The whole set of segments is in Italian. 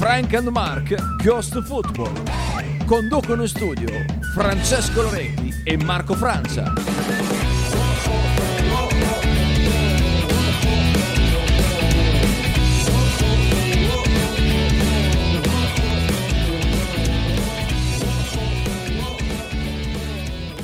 Frank and Mark Ghost Football. Conducono in studio Francesco Loretti e Marco Francia.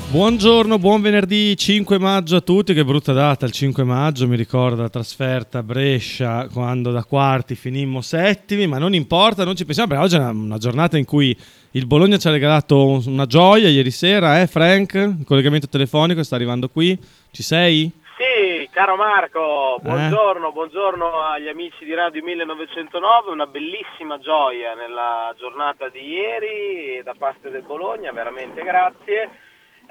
Buongiorno, buon venerdì 5 maggio a tutti, che brutta data il 5 maggio, mi ricorda la trasferta a Brescia quando da quarti finimmo settimi, ma non importa, non ci pensiamo, perché oggi è una, una giornata in cui il Bologna ci ha regalato un- una gioia ieri sera, eh Frank? Il collegamento telefonico sta arrivando qui, ci sei? Sì, caro Eh? Marco, buongiorno, buongiorno agli amici di Radio 1909, una bellissima gioia nella giornata di ieri da parte del Bologna, veramente grazie.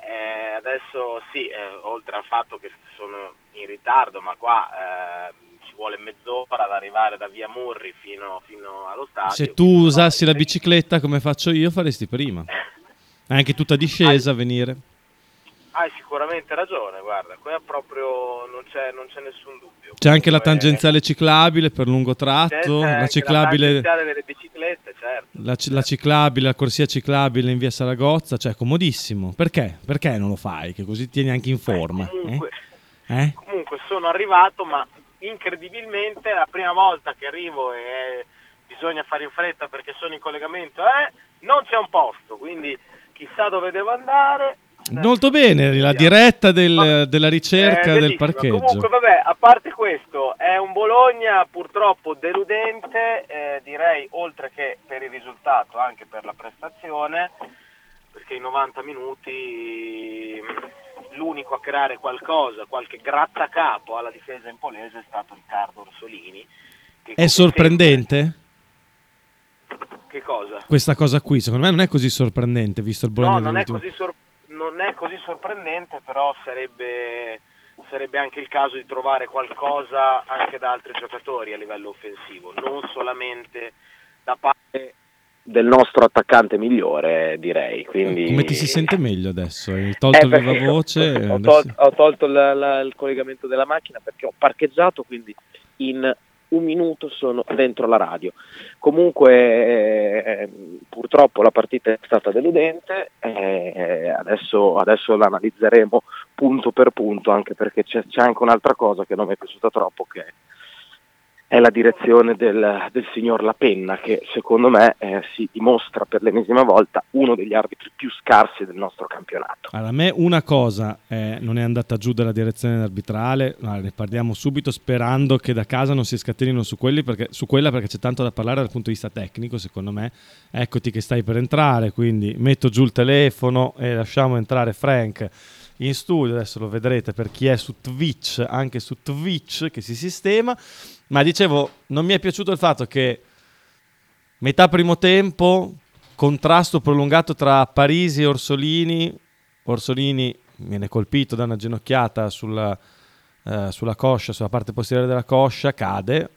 Eh, adesso sì, eh, oltre al fatto che sono in ritardo, ma qua eh, ci vuole mezz'ora ad arrivare da via Murri fino, fino allo stadio. Se tu usassi la bicicletta come faccio io faresti prima, anche tutta discesa a venire. Hai sicuramente ragione, guarda, qua proprio non c'è, non c'è nessun dubbio. C'è anche la Comunque, tangenziale ciclabile per lungo tratto, anche la ciclabile... tangenziale delle biciclette, certo. La, la ciclabile, la corsia ciclabile in via Saragozza, cioè comodissimo. Perché? Perché non lo fai? Che così tieni anche in forma. Comunque, Eh? Eh? comunque sono arrivato, ma incredibilmente la prima volta che arrivo e bisogna fare in fretta perché sono in collegamento, eh, non c'è un posto, quindi chissà dove devo andare. Molto bene, la diretta del- della ricerca Eh, del parcheggio. Comunque, vabbè, a parte questo, è un Bologna purtroppo deludente, eh, direi oltre che per il risultato, anche per la prestazione, perché in 90 minuti l'unico a creare qualcosa, qualche grattacapo alla difesa impolese è stato Riccardo Orsolini. che È sorprendente Che cosa? questa cosa qui? Secondo me non è così sorprendente visto il Bologna No, non è, così sor- non è così sorprendente, però sarebbe, sarebbe anche il caso di trovare qualcosa anche da altri giocatori a livello offensivo, non solamente da parte del nostro attaccante migliore, direi. Quindi... Come ti si sente meglio adesso? Hai tolto Eh, viva voce? Ho, adesso- tol- ho tolto la- la- il collegamento della macchina perché ho parcheggiato, quindi in un minuto sono dentro la radio. Comunque, eh, purtroppo la partita è stata deludente, eh, adesso, adesso l'analizzeremo punto per punto, anche perché c'è, c'è anche un'altra cosa che non mi è piaciuta troppo, che è la direzione del, del signor La Penna, che secondo me eh, si dimostra per l'ennesima volta uno degli arbitri più scarsi del nostro campionato. Allora, a me una cosa eh, non è andata giù dalla direzione arbitrale, ma ne parliamo subito sperando che da casa non si scatenino su, perché, su quella perché c'è tanto da parlare dal punto di vista tecnico, secondo me. Eccoti che stai per entrare, quindi metto giù il telefono e lasciamo entrare Frank in studio, adesso lo vedrete per chi è su Twitch, anche su Twitch che si sistema, ma dicevo, non mi è piaciuto il fatto che metà primo tempo, contrasto prolungato tra Parisi e Orsolini, Orsolini viene colpito da una ginocchiata sulla, eh, sulla coscia, sulla parte posteriore della coscia, cade,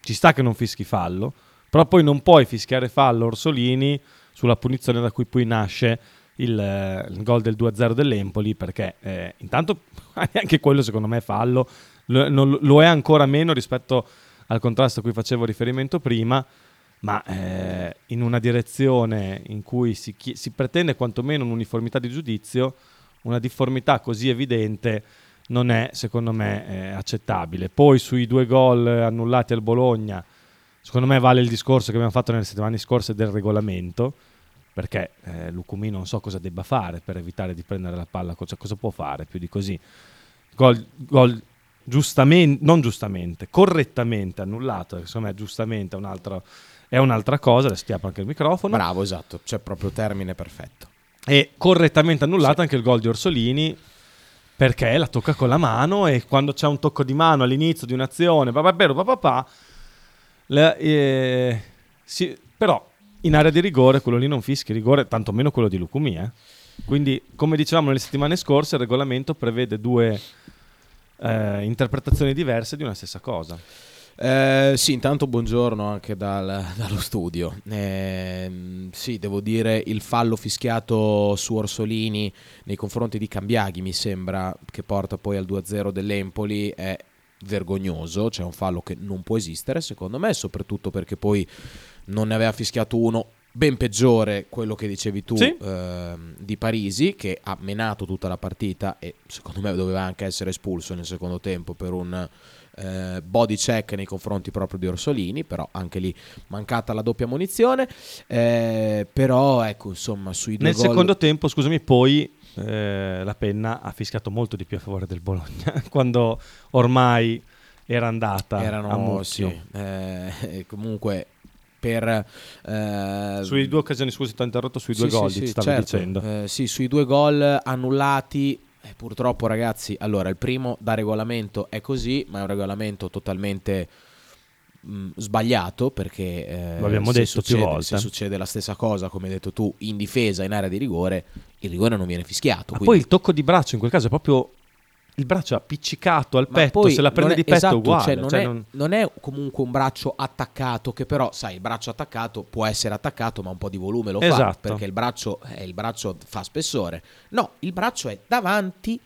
ci sta che non fischi fallo, però poi non puoi fischiare fallo Orsolini sulla punizione da cui poi nasce il, il gol del 2-0 dell'Empoli, perché eh, intanto anche quello secondo me è fallo, lo, non- lo è ancora meno rispetto al contrasto a cui facevo riferimento prima, ma eh, in una direzione in cui si, chi- si pretende quantomeno un'uniformità di giudizio, una difformità così evidente non è secondo me eh, accettabile. Poi sui due gol annullati al Bologna, secondo me vale il discorso che abbiamo fatto nelle settimane scorse del regolamento, perché eh, Lucumi non so cosa debba fare per evitare di prendere la palla, cosa, cosa può fare più di così. Gol, gol giustamente, non giustamente, correttamente annullato, secondo me giustamente è, un altro- è un'altra cosa, adesso ti apro anche il microfono. Bravo, esatto, c'è proprio termine perfetto. E correttamente annullato anche il gol di Orsolini perché la tocca con la mano e quando c'è un tocco di mano all'inizio di un'azione, papà, papà, papà, la- eh, si- però in area di rigore quello lì non fischi rigore, tantomeno quello di Lucumi. eh. Quindi, come dicevamo nelle settimane scorse, il regolamento prevede due eh, interpretazioni diverse di una stessa cosa. Eh, sì, intanto buongiorno anche dal- dallo studio. Ehm, sì, devo dire il fallo fischiato su Orsolini nei confronti di Cambiaghi mi sembra che porta poi al 2-0 dell'Empoli è vergognoso, c'è un fallo che non può esistere secondo me, soprattutto perché poi non ne aveva fischiato uno ben peggiore quello che dicevi tu Sì. ehm, di Parisi che ha menato tutta la partita e secondo me doveva anche essere espulso nel secondo tempo per un eh, body check nei confronti proprio di Orsolini però anche lì mancata la doppia munizione eh, però ecco insomma sui due Nel gol secondo tempo, scusami, poi eh, la penna ha fischiato molto di più a favore del Bologna quando ormai era andata a erano sì, eh, comunque per eh, Sulle due occasioni, scusi, ti ho interrotto sui due sì, gol, sì, ti stavo certo. dicendo. Eh, sì, sui due gol annullati. eh, purtroppo, ragazzi, allora il primo da regolamento è così, ma è un regolamento totalmente mh, sbagliato perché eh, Lo abbiamo se detto più succede- volte. Se succede la stessa cosa, come hai detto tu, in difesa, in area di rigore, il rigore non viene fischiato. Ma quindi- poi il tocco di braccio in quel caso è proprio il braccio appiccicato al Ma petto, se la prende di petto esatto, è uguale. cioè, non, cioè è, non- non è comunque un braccio attaccato, che però, sai, il braccio attaccato può essere attaccato, ma un po' di volume lo fa, Esatto. perché il braccio, eh, il braccio fa spessore. No, il braccio è davanti,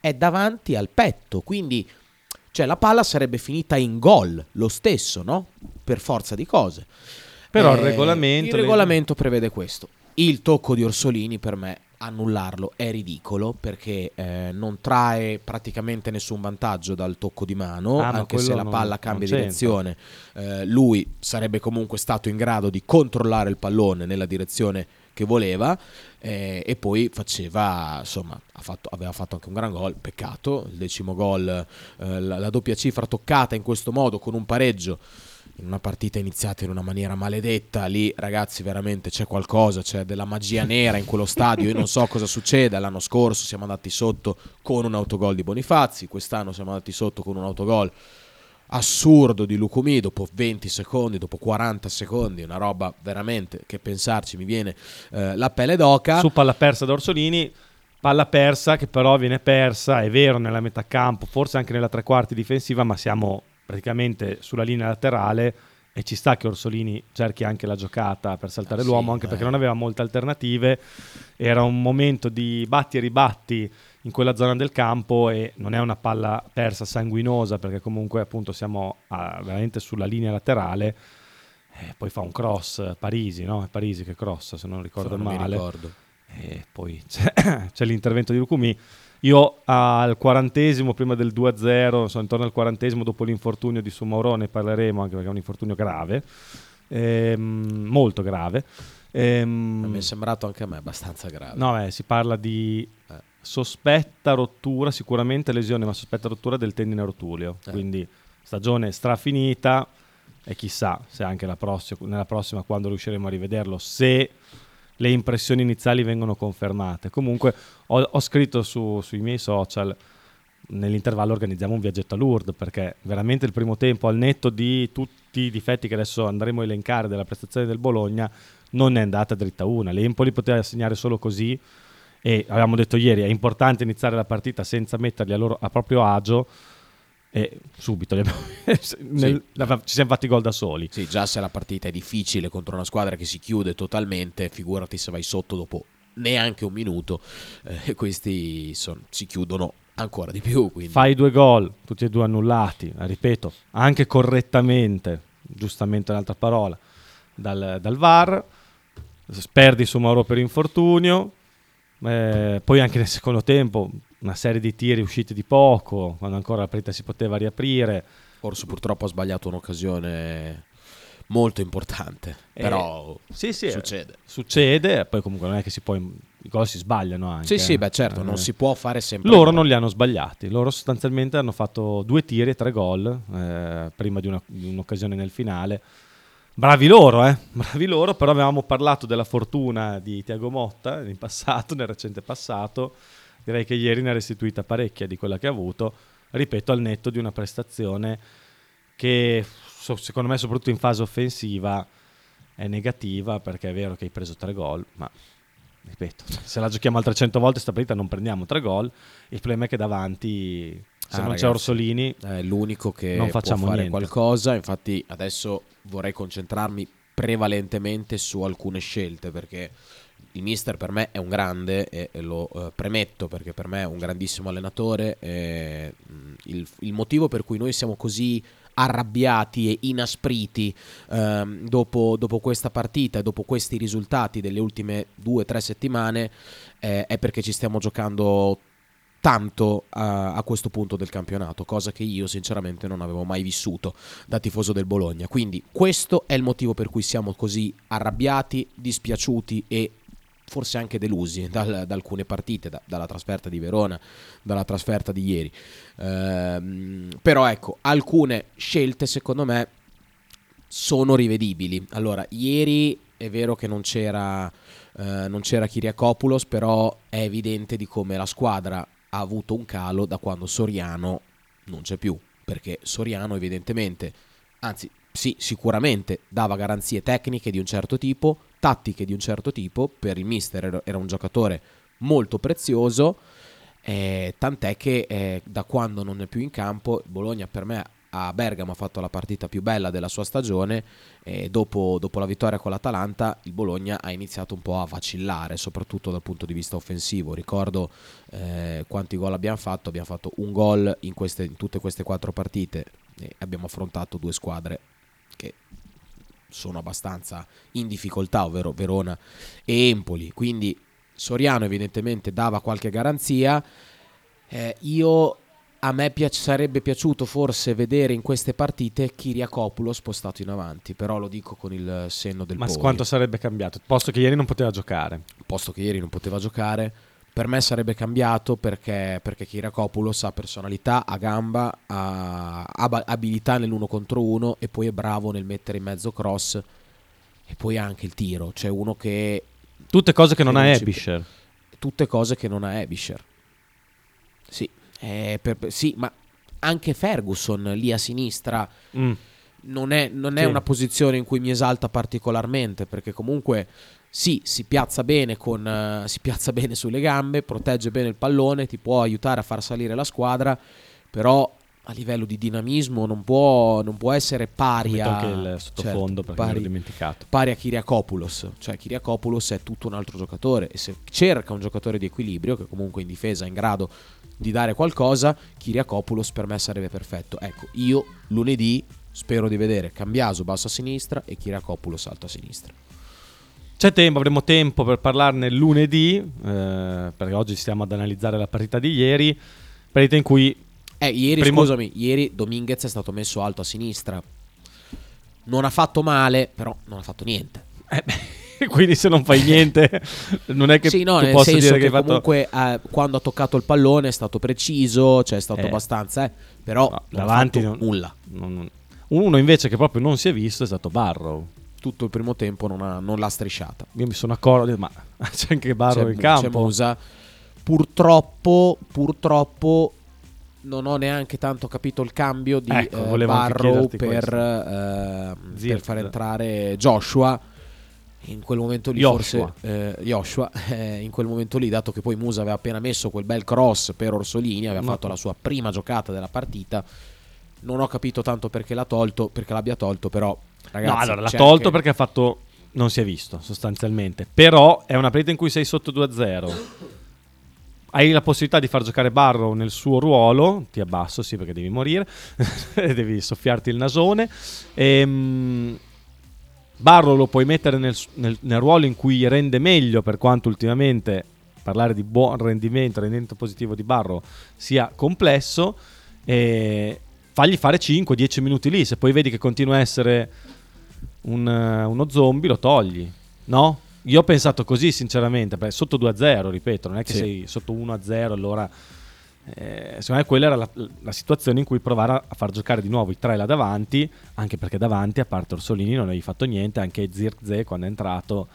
è davanti al petto, quindi cioè, la palla sarebbe finita in gol lo stesso, no? Per forza di cose. Però il Eh, regolamento- Il regolamento prevede questo. Il tocco di Orsolini per me annullarlo. È ridicolo perché eh, non trae praticamente nessun vantaggio dal tocco di mano, Ah, anche se la palla non cambia direzione. eh, lui sarebbe comunque stato in grado di controllare il pallone nella direzione che voleva eh, e poi faceva, insomma, ha fatto- aveva fatto anche un gran gol, peccato, il decimo gol, eh, la, la doppia cifra toccata in questo modo con un pareggio in una partita iniziata in una maniera maledetta, lì ragazzi veramente c'è qualcosa, c'è della magia nera in quello stadio, io non so cosa succede, l'anno scorso siamo andati sotto con un autogol di Bonifazzi, quest'anno siamo andati sotto con un autogol assurdo di Lucumi dopo 20 secondi, dopo 40 secondi, una roba veramente che pensarci mi viene eh, la pelle d'oca. su palla persa da Orsolini, palla persa che però viene persa, è vero, nella metà campo, forse anche nella tre quarti difensiva, ma siamo praticamente sulla linea laterale e ci sta che Orsolini cerchi anche la giocata per saltare Ah, sì, l'uomo, anche eh. perché non aveva molte alternative, era un momento di batti e ribatti in quella zona del campo e non è una palla persa sanguinosa perché comunque appunto siamo ah, veramente sulla linea laterale. Eh, poi fa un cross Parisi, no? È Parisi che crossa se non ricordo non mi male. ricordo. E poi c'è, c'è l'intervento di Lukumi. Io al quarantesimo, prima del 2-0, sono intorno al quarantesimo, dopo l'infortunio di Sumauro, ne parleremo anche perché è un infortunio grave, ehm, molto grave. Ehm, Mi è sembrato anche a me abbastanza grave. no, eh, si parla di Eh. sospetta rottura, sicuramente lesione, ma sospetta rottura del tendine rotuleo. Eh. Quindi stagione strafinita e chissà se anche la prossima, nella prossima, quando riusciremo a rivederlo, se le impressioni iniziali vengono confermate. Comunque ho, ho scritto su- sui miei social, nell'intervallo organizziamo un viaggetto a Lourdes perché veramente il primo tempo, al netto di tutti i difetti che adesso andremo a elencare della prestazione del Bologna, non è andata dritta una. L'Empoli poteva segnare solo così e avevamo detto ieri è importante iniziare la partita senza metterli a, loro, a proprio agio e subito abbiamo- nel- ci siamo fatti gol da soli. Sì, già se la partita è difficile contro una squadra che si chiude totalmente, figurati se vai sotto dopo neanche un minuto, eh, questi son- si chiudono ancora di più. Quindi. Fai due gol, tutti e due annullati, eh, ripeto, anche correttamente, giustamente un'altra parola, dal, dal VAR, perdi su Mauro per infortunio, eh, poi anche nel secondo tempo una serie di tiri usciti di poco, quando ancora la partita si poteva riaprire. Orso purtroppo ha sbagliato un'occasione molto importante, Eh, però Sì, sì, succede. Succede, poi comunque non è che si può... I gol si sbagliano anche. Sì, sì, eh. beh certo, non Eh, si può fare sempre Loro non li hanno sbagliati, loro sostanzialmente hanno fatto due tiri e tre gol eh, prima di, una- di un'occasione nel finale. Bravi loro, eh? bravi loro, però avevamo parlato della fortuna di Tiago Motta in passato, nel recente passato. Direi che ieri ne ha restituita parecchia di quella che ha avuto, ripeto, al netto di una prestazione che secondo me soprattutto in fase offensiva è negativa perché è vero che hai preso tre gol, ma ripeto, se la giochiamo altre 100 volte sta partita non prendiamo tre gol, il problema è che davanti se Ah, non c'è ragazzi, Orsolini è l'unico che Non può facciamo fare niente. qualcosa. Infatti, adesso vorrei concentrarmi prevalentemente su alcune scelte perché il mister per me è un grande e, e lo eh, premetto perché per me è un grandissimo allenatore. e, mh, il, il motivo per cui noi siamo così arrabbiati e inaspriti ehm, dopo, dopo, questa partita e dopo questi risultati delle ultime due o tre settimane eh, è perché ci stiamo giocando tanto a, a, questo punto del campionato, cosa che io sinceramente non avevo mai vissuto da tifoso del Bologna. Quindi questo è il motivo per cui siamo così arrabbiati, dispiaciuti e forse anche delusi dal, da alcune partite, da, dalla trasferta di Verona, dalla trasferta di ieri. Ehm, però ecco, alcune scelte secondo me sono rivedibili. Allora, ieri è vero che non c'era, eh, non c'era Kiriakopoulos, però è evidente di come la squadra ha avuto un calo da quando Soriano non c'è più, perché Soriano evidentemente, anzi sì, sicuramente. Dava garanzie tecniche di un certo tipo, tattiche di un certo tipo, per il mister era un giocatore molto prezioso, eh, tant'è che eh, da quando non è più in campo, Bologna per me a Bergamo ha fatto la partita più bella della sua stagione e dopo, dopo, la vittoria con l'Atalanta il Bologna ha iniziato un po' a vacillare, soprattutto dal punto di vista offensivo. Ricordo eh, quanti gol abbiamo fatto, abbiamo fatto un gol in, queste, in tutte queste quattro partite e abbiamo affrontato due squadre che sono abbastanza in difficoltà, ovvero Verona e Empoli. Quindi Soriano evidentemente dava qualche garanzia. Eh, io a me piace, sarebbe piaciuto forse vedere in queste partite Kiriakopoulos spostato in avanti, però lo dico con il senno del Ma poi. quanto sarebbe cambiato? Posto che ieri non poteva giocare. Posto che ieri non poteva giocare, per me sarebbe cambiato perché, perché Kiriakopoulos ha personalità, ha gamba, ha, ha abilità nell'uno contro uno e poi è bravo nel mettere in mezzo cross e poi ha anche il tiro, cioè uno che... Tutte cose che non ha Ebisher. Tutte cose che non ha Ebisher. Sì, per, sì, ma anche Ferguson lì a sinistra mm. non, è, non sì. è, una posizione in cui mi esalta particolarmente perché comunque sì, si piazza bene, con, uh, si piazza bene sulle gambe, protegge bene il pallone, ti può aiutare a far salire la squadra, però a livello di dinamismo non può, non può essere pari a anche il sottofondo certo, pari, dimenticato. pari a Kiriakopoulos cioè Kiriakopoulos è tutto un altro giocatore e se cerca un giocatore di equilibrio che comunque in difesa è in grado di dare qualcosa, Kiriakopoulos per me sarebbe perfetto. Ecco, io lunedì spero di vedere Cambiaso basso a sinistra e Kiriakopoulos alto a sinistra. C'è tempo, avremo tempo per parlarne lunedì, eh, perché oggi stiamo ad analizzare la partita di ieri, partita in cui... Eh, ieri, primo... scusami, ieri Dominguez è stato messo alto a sinistra. Non ha fatto male, però non ha fatto niente. Eh beh. quindi se non fai niente non è che sì, no, tu possa dire che, che comunque fatto... eh, quando ha toccato il pallone è stato preciso, cioè è stato eh. abbastanza, eh, però no, davanti non, nulla. Non, non. Uno invece che proprio non si è visto è stato Barrow. Tutto il primo tempo non, ha, non l'ha strisciata. Io mi sono accorto, ma c'è anche Barrow c'è, in campo. C'è Musa. Purtroppo, purtroppo non ho neanche tanto capito il cambio di ecco, eh, Barrow per, eh, per far entrare Joshua in quel momento lì Joshua. forse eh, Joshua eh, in quel momento lì dato che poi Musa aveva appena messo quel bel cross per Orsolini aveva no. fatto la sua prima giocata della partita non ho capito tanto perché l'ha tolto perché l'abbia tolto però ragazzi no allora l'ha tolto anche... perché ha fatto non si è visto sostanzialmente. Però è una partita in cui sei sotto 2-0 hai la possibilità di far giocare Barrow nel suo ruolo ti abbasso sì perché devi morire devi soffiarti il nasone. Ehm, Barro lo puoi mettere nel, nel, nel, ruolo in cui rende meglio, per quanto ultimamente parlare di buon rendimento, rendimento positivo di Barro sia complesso. E fagli fare 5-10 minuti lì. Se poi vedi che continua a essere un, uno zombie, lo togli. No? Io ho pensato così, sinceramente. Beh, sotto 2-0, ripeto, non è che sì. sei sotto 1-0, allora eh, secondo me quella era la, la, situazione in cui provare a, far giocare di nuovo i tre là davanti, anche perché davanti, a parte Orsolini, non avevi fatto niente, anche Zirkze quando è entrato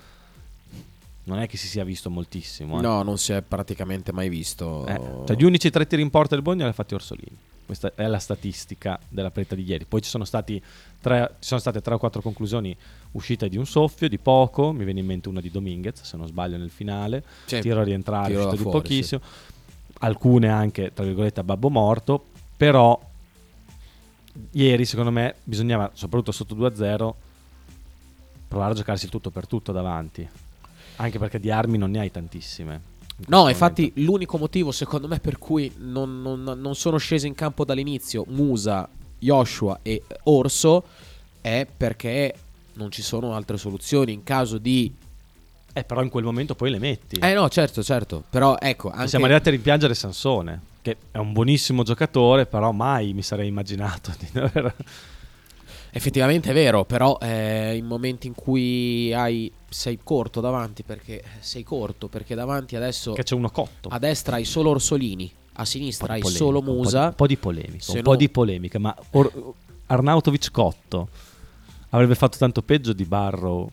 non è che si sia visto moltissimo. Eh. No, non si è praticamente mai visto. Eh, cioè gli unici tre tiri in porta del Bologna li ha fatti Orsolini. Questa è la statistica della partita di ieri. Poi ci sono, tre, ci sono state tre o quattro conclusioni uscite di un soffio, di poco. Mi viene in mente una di Dominguez, se non sbaglio, nel finale. Cioè, tiro a rientrare, uscito di pochissimo. Sì alcune anche tra virgolette a babbo morto, però ieri secondo me bisognava, soprattutto sotto 2-0, provare a giocarsi il tutto per tutto davanti, anche perché di armi non ne hai tantissime. No, infatti l'unico motivo secondo me per cui non, non, non sono sceso in campo dall'inizio Musa Joshua e Orso è perché non ci sono altre soluzioni in caso di... Eh, però in quel momento poi le metti. Eh no, certo, certo, però ecco, anche... Siamo arrivati a rimpiangere Sansone, che è un buonissimo giocatore, però mai mi sarei immaginato di aver... Effettivamente è vero, però eh, in momenti in cui hai, sei corto davanti, perché sei corto, perché davanti adesso Che c'è uno cotto. a destra hai solo Orsolini, a sinistra hai polemica, solo un po' di- Musa. Un po' di polemica, un po' no- di polemica, ma Or- Arnautovic cotto avrebbe fatto tanto peggio di Barro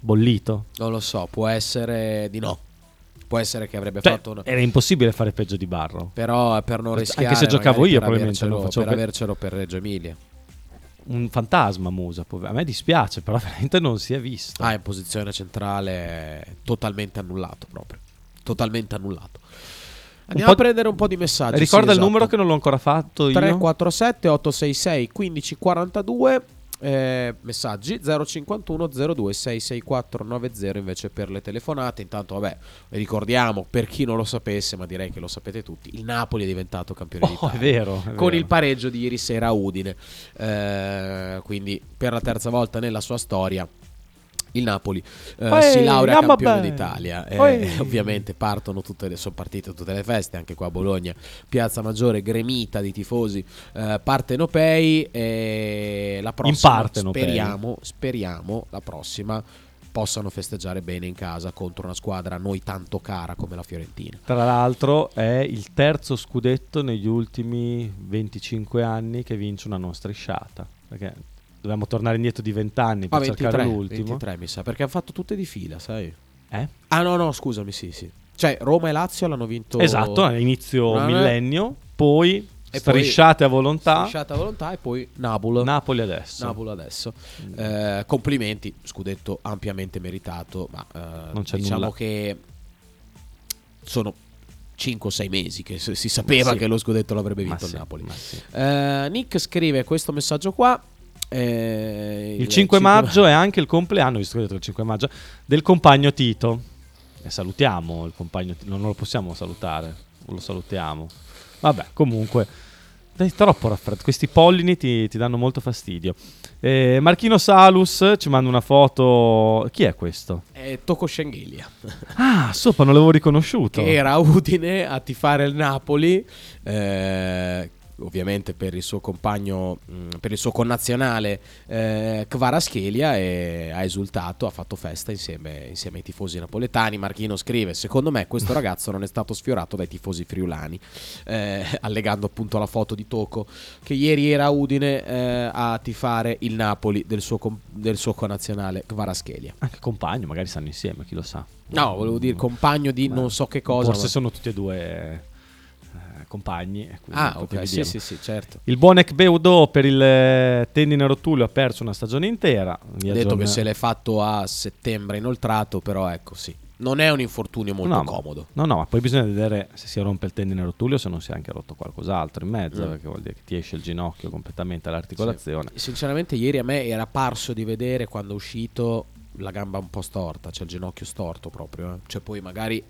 bollito? Non lo so, può essere di no. Può essere che avrebbe Cioè, fatto una... era impossibile fare peggio di Barro. Però per non Anche rischiare se giocavo io, probabilmente avercelo, non facevo per pe- avercelo per Reggio Emilia. Un fantasma Musa, a me dispiace, però veramente non si è visto. Ah, in posizione centrale totalmente annullato proprio. Totalmente annullato. Andiamo a prendere un po' di messaggi. Ricorda sì, il numero esatto. che non l'ho ancora fatto io. 347 866 1542 eh, messaggi 051 02 664 90 invece per le telefonate intanto vabbè ricordiamo per chi non lo sapesse ma direi che lo sapete tutti il Napoli è diventato campione Oh, d'Italia è vero. è con vero. il pareggio di ieri sera a Udine Eh, quindi per la terza volta nella sua storia il Napoli eh, Poi, si laurea campione bene. d'Italia e Poi- ovviamente partono tutte le, sono partite tutte le feste anche qua a Bologna Piazza Maggiore gremita di tifosi eh, partenopei e la prossima partenopei. speriamo speriamo la prossima possano festeggiare bene in casa contro una squadra a noi tanto cara come la Fiorentina Tra l'altro è il terzo scudetto negli ultimi 25 anni che vince una non strisciata. Perché dobbiamo tornare indietro di 20 anni per Ah, cercare 23, l'ultimo. 23 mi sa perché hanno fatto tutte di fila sai Eh? Ah no no scusami sì sì Cioè Roma e Lazio l'hanno vinto Esatto, all'inizio No, millennio, poi E strisciate a volontà, Strisciata a volontà e poi Napoli Napoli adesso. Napoli adesso Eh, Complimenti Scudetto ampiamente meritato Ma eh, Non c'è diciamo nulla. che Sono 5-6 mesi che si sapeva sì. che lo scudetto l'avrebbe Ma vinto il sì, Napoli sì. Eh, Nick scrive questo messaggio qua eh, Il 5 maggio è anche il compleanno, visto che ho detto il 5 maggio, del compagno Tito. E salutiamo il compagno Tito, non lo possiamo salutare, lo salutiamo. Vabbè, comunque, dai, troppo raffreddo. Questi pollini ti, ti danno molto fastidio. Eh, Marchino Salus ci manda una foto. Chi è questo? È Tocco Schengelia Ah, sopra non l'avevo riconosciuto. che era Udine a tifare il Napoli, eh, ovviamente per il suo compagno, per il suo connazionale eh, Kvaratskhelia e ha esultato, ha fatto festa insieme, insieme ai tifosi napoletani. Marchino scrive: Secondo me questo ragazzo non è stato sfiorato dai tifosi friulani, eh, allegando appunto la foto di Toco che ieri era a Udine eh, a tifare il Napoli del suo, del suo connazionale Kvaratskhelia. Anche compagno, magari stanno insieme, chi lo sa. No, volevo dire compagno di Beh, non so che cosa. Forse ma- sono tutti e due compagni. Ah, ok, sì, sì, sì, certo. Il buon Ekbeudo per il eh, tendine rotulio ha perso una stagione intera. Ha Via detto giorn- che se l'è fatto a settembre inoltrato, però ecco sì. Non è un infortunio molto No, comodo. No, no, ma poi bisogna vedere se si rompe il tendine rotulio o se non si è anche rotto qualcos'altro in mezzo, Mm. perché vuol dire che ti esce il ginocchio completamente all'articolazione. Sinceramente ieri a me era parso di vedere quando è uscito la gamba un po' storta, cioè il ginocchio storto proprio. eh. Cioè poi magari,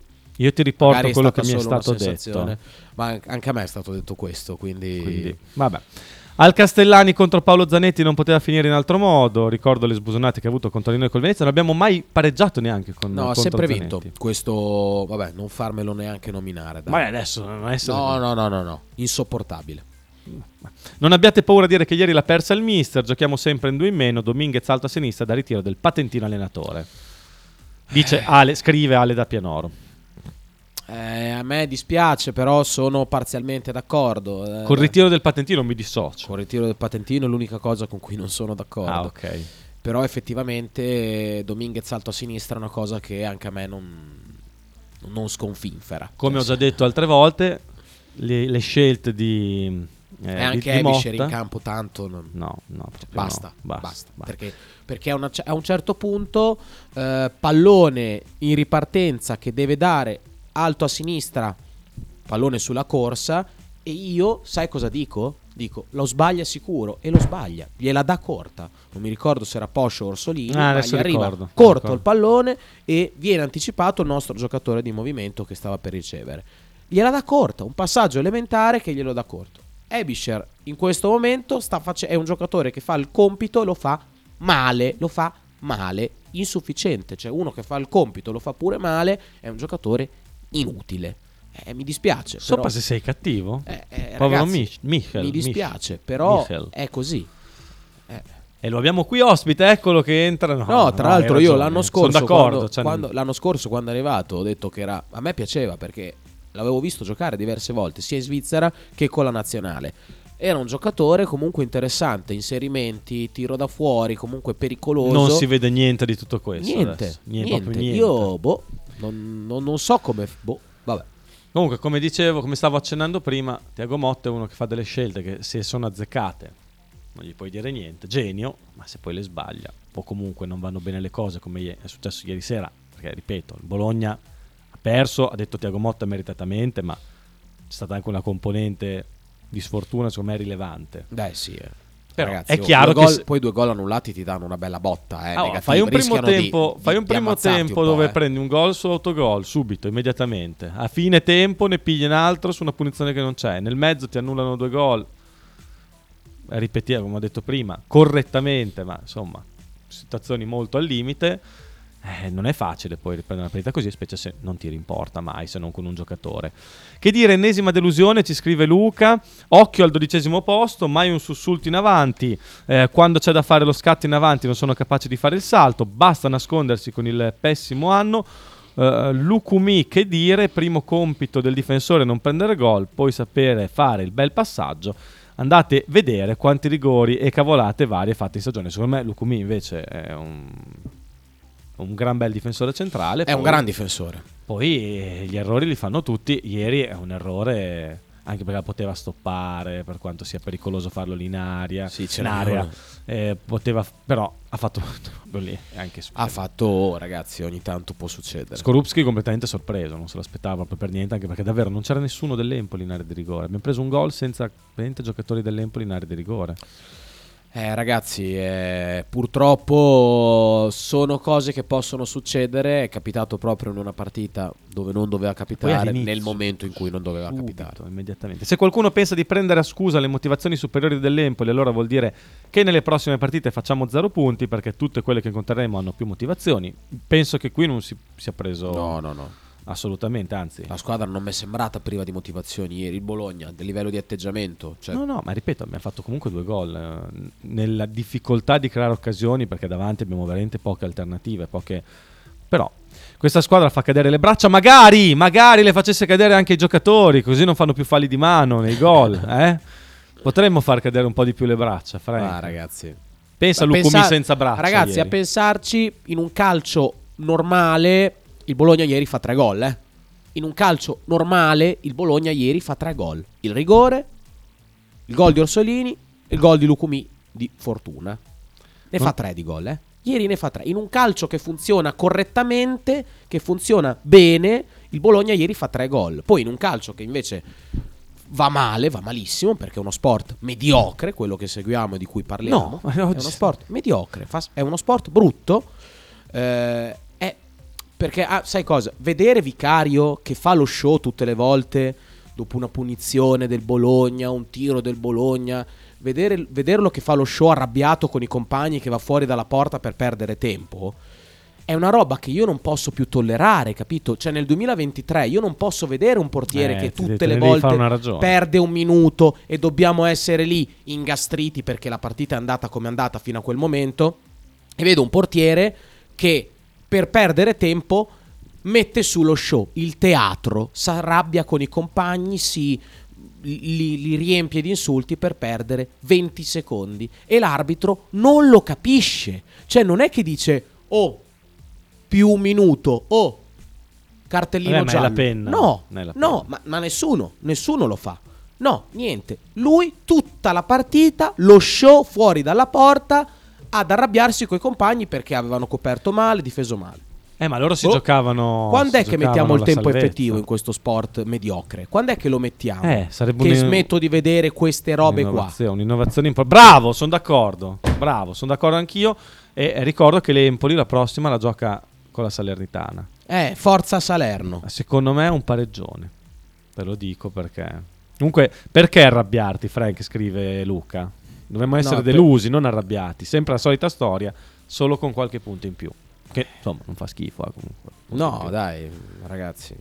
Io ti riporto quello che mi è stato detto. Ma an- anche a me è stato detto questo, quindi... Quindi, vabbè. Al Castellani contro Paolo Zanetti non poteva finire in altro modo. Ricordo le sbusonate che ha avuto contro di noi col Venezia. Non abbiamo mai pareggiato neanche con No, ha sempre Zanetti. vinto. Questo, vabbè, non farmelo neanche nominare. dai. Ma adesso non essere No, no, no, no, no, insopportabile. Non abbiate paura di dire che ieri l'ha persa il mister, giochiamo sempre in due in meno, Dominguez alto a sinistra da ritiro del patentino allenatore. Dice Ale, scrive Ale da Pianoro. Eh, a me dispiace, però sono parzialmente d'accordo. Eh, Col ritiro del patentino mi dissocio. Col ritiro del patentino è l'unica cosa con cui non sono d'accordo. Ah, ok. Però effettivamente Dominguez alto a sinistra è una cosa che anche a me non, non sconfinfera. Come ho Cioè, già detto altre volte, le, le scelte di eh, E di- anche Motta- in campo tanto non- No, no, proprio basta, no. basta, Perché, perché a, una- a un certo punto eh, pallone in ripartenza che deve dare alto a sinistra, pallone sulla corsa e io, sai cosa dico? Dico, lo sbaglia sicuro e lo sbaglia, gliela dà corta. Non mi ricordo se era Poscio o Orsolini, Ah, ma gli arriva ricordo, corto ricordo. il pallone e viene anticipato il nostro giocatore di movimento che stava per ricevere. Gliela dà corta, un passaggio elementare che glielo dà corto. Ebisher in questo momento face- è un giocatore che fa il compito e lo fa male, lo fa male, insufficiente. Cioè uno che fa il compito lo fa pure male, è un giocatore inutile. Eh, mi dispiace. Sopra però- se sei cattivo. eh, eh, Povero ragazzi, Mich- Michel. mi Mich- dispiace, però Michel. è così. E lo abbiamo qui ospite, eccolo che entra. No, No, tra no, l'altro io l'anno scorso, quando- quando- l'anno scorso quando è arrivato ho detto che era, a me piaceva perché l'avevo visto giocare diverse volte sia in Svizzera che con la nazionale. Era un giocatore comunque interessante, inserimenti, tiro da fuori, comunque pericoloso. non si vede niente di tutto questo. niente, niente. proprio niente. Io boh, non, non- non so come boh, vabbè. Comunque, come dicevo, come stavo accennando prima, Tiago Motta è uno che fa delle scelte che se sono azzeccate non gli puoi dire niente. Genio, ma se poi le sbaglia o comunque non vanno bene le cose come è successo ieri sera, perché ripeto, il Bologna ha perso, ha detto Tiago Motta meritatamente, ma c'è stata anche una componente di sfortuna, secondo me, rilevante. Beh, sì. eh. Però Ragazzi, è oh, chiaro due che gol- se- poi due gol annullati ti danno una bella botta, eh, Ah, oh, negativa. fai un primo tempo, di- fai un primo tempo un dove eh. prendi un gol su autogol subito, immediatamente. A fine tempo ne pigli un altro su una punizione che non c'è. Nel mezzo ti annullano due gol. Ripetiamo, come ho detto prima, correttamente, ma insomma, situazioni molto al limite. Eh, non è facile poi riprendere una partita così, specie se non ti rimporta mai, se non con un giocatore. Che dire, ennesima delusione, ci scrive Luca. Occhio al dodicesimo posto, mai un sussulto in avanti. Eh, quando c'è da fare lo scatto in avanti non sono capaci di fare il salto. Basta nascondersi con il pessimo anno. Uh, Lukumi, che dire, primo compito del difensore non prendere gol, poi sapere fare il bel passaggio. Andate a vedere quanti rigori e cavolate varie fatte in stagione. Secondo me Lukumi invece è un, un gran bel difensore centrale. È un poi- gran difensore. poi eh, gli errori li fanno tutti. Ieri è un errore anche perché poteva stoppare, per quanto sia pericoloso farlo lì in aria. Sì, in uno. Eh, poteva, però ha fatto lì. Anche Ha fatto, oh, ragazzi, ogni tanto può succedere. Skorupski completamente sorpreso, non se l'aspettava proprio per niente, anche perché davvero non c'era nessuno dell'Empoli in area di rigore. Abbiamo preso un gol senza praticamente giocatori dell'Empoli in area di rigore. Eh, ragazzi, eh, purtroppo sono cose che possono succedere. È capitato proprio in una partita dove non doveva capitare, nel momento in cui non doveva Subito, capitare. immediatamente. Se qualcuno pensa di prendere a scusa le motivazioni superiori dell'Empoli, allora vuol dire che nelle prossime partite facciamo zero punti perché tutte quelle che incontreremo hanno più motivazioni. Penso che qui non si sia preso No, no, no. Assolutamente, anzi. La squadra non mi è sembrata priva di motivazioni ieri. Il Bologna, del livello di atteggiamento. Cioè, No, no, ma ripeto, abbiamo fatto comunque due gol. eh, Nella difficoltà di creare occasioni, perché davanti abbiamo veramente poche alternative, poche... Però questa squadra fa cadere le braccia, magari, magari le facesse cadere anche i giocatori, così non fanno più falli di mano nei gol, eh? Potremmo far cadere un po' di più le braccia, Frank. ah, ragazzi. Pensa a Lucumi pensa- senza braccia. Ragazzi, ieri. a pensarci, in un calcio normale, il Bologna ieri fa tre gol. Eh? In un calcio normale, il Bologna ieri fa tre gol. Il rigore, il gol di Orsolini, il gol di Lucumi di Fortuna. Ne Ma- fa tre di gol, eh? Ieri ne fa tre. In un calcio che funziona correttamente, che funziona bene, il Bologna ieri fa tre gol. Poi in un calcio che invece va male, va malissimo, perché è uno sport mediocre, quello che seguiamo e di cui parliamo. No, è uno sport mediocre, fa- è uno sport brutto. eh, perché, ah, sai cosa? Vedere Vicario che fa lo show tutte le volte dopo una punizione del Bologna, un tiro del Bologna, vedere- vederlo che fa lo show arrabbiato con i compagni che va fuori dalla porta per perdere tempo. È una roba che io non posso più tollerare, capito? Cioè nel 2023 io non posso vedere un portiere Eh, che tutte te le volte perde un minuto e dobbiamo essere lì ingastriti perché la partita è andata come è andata fino a quel momento. E vedo un portiere che per perdere tempo mette sullo show il teatro, si arrabbia con i compagni, si li, li riempie di insulti per perdere 20 secondi e l'arbitro non lo capisce. Cioè non è che dice "Oh, più un minuto, oh, cartellino Eh, ma è giallo". la penna. No, la no, penna. ma, ma nessuno, nessuno lo fa. No, niente. Lui tutta la partita, lo show fuori dalla porta ad arrabbiarsi coi compagni perché avevano coperto male, difeso male. Eh, ma loro si Oh, giocavano. Quando si è che mettiamo il tempo salvezza. effettivo in questo sport mediocre? Quando è che lo mettiamo? Eh, sarebbe che un- smetto di vedere queste robe qua. Un'innovazione, un'innovazione impo- Bravo, sono d'accordo. Bravo, sono d'accordo anch'io. E e ricordo che l'Empoli la prossima la gioca con la Salernitana. Eh, forza Salerno. Secondo me è un pareggione. Te lo dico perché Comunque, perché arrabbiarti, Frank? Scrive Luca. Dovremmo essere No, per- delusi, non arrabbiati. Sempre la solita storia, solo con qualche punto in più. Che insomma non fa schifo. eh, comunque. No, dai, ragazzi.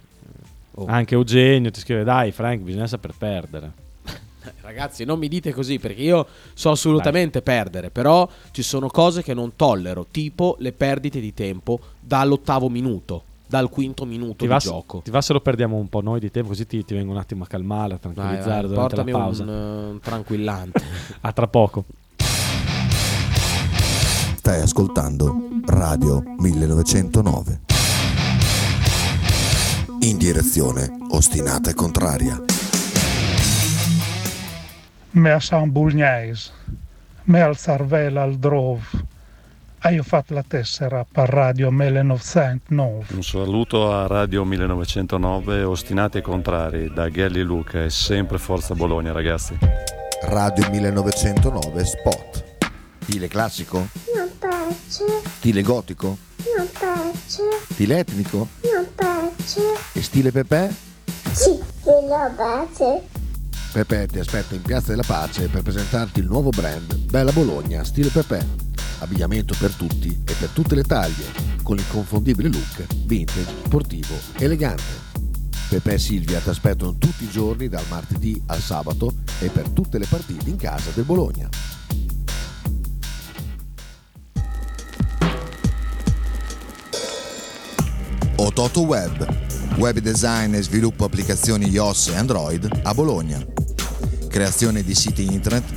Oh. Anche Eugenio ti scrive: Dai, Frank, bisogna saper perdere. Ragazzi, non mi dite così perché io so assolutamente perdere, però ci sono cose che non tollero, tipo le perdite di tempo dall'ottavo minuto, dal quinto minuto Ti di va, gioco. ti va se lo perdiamo un po' noi di tempo, così ti, ti vengo un attimo a calmare, a Vai, tranquillizzare vai, durante la pausa. un, eh, un tranquillante. A tra poco. Stai ascoltando Radio 1909. In direzione ostinata e contraria. me a San Bulgnais, me al Sarvela al Drove. E io ho fatto la tessera per Radio 1909. Un saluto a Radio 1909, ostinati e contrari, da Gelli Luca e sempre Forza Bologna ragazzi. Radio 1909 Spot. Stile classico? Non piace, Stile gotico? non piace, Stile etnico? non piace. E stile Pepe? Sì, quello piace. Pepe ti aspetta in Piazza della Pace per presentarti il nuovo brand Bella Bologna Stile Pepe. Abbigliamento per tutti e per tutte le taglie, con l'inconfondibile look vintage, sportivo, elegante. Pepe e Silvia ti aspettano tutti i giorni dal martedì al sabato e per tutte le partite in casa del Bologna. Ototo Web, web design e sviluppo applicazioni iOS e Android a Bologna. Creazione di siti internet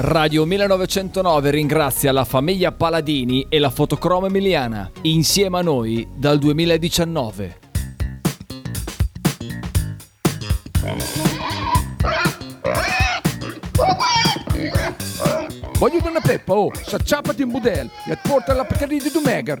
Radio 1909 ringrazia la famiglia Paladini e la fotocromo emiliana, insieme a noi dal 2019. Voglio una peppa, oh, s'acciappati in budel e porta la Pcaridi di Dumegar.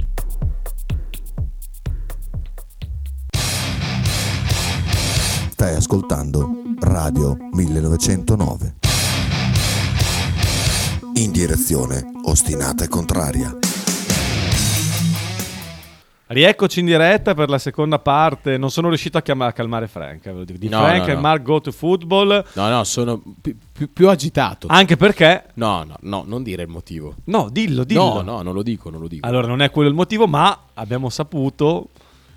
Stai ascoltando Radio 1909. In direzione ostinata e contraria. Rieccoci in diretta per la seconda parte. Non sono riuscito a, chiama- a calmare Frank. eh, ve lo dico. Di No, Frank no, e no. Mark Go to Football. No, no, sono pi- più, più agitato. Anche perché. No, no, no, non dire il motivo. No, dillo, dillo. No, no, non lo dico, non lo dico. Allora, non è quello il motivo, ma abbiamo saputo,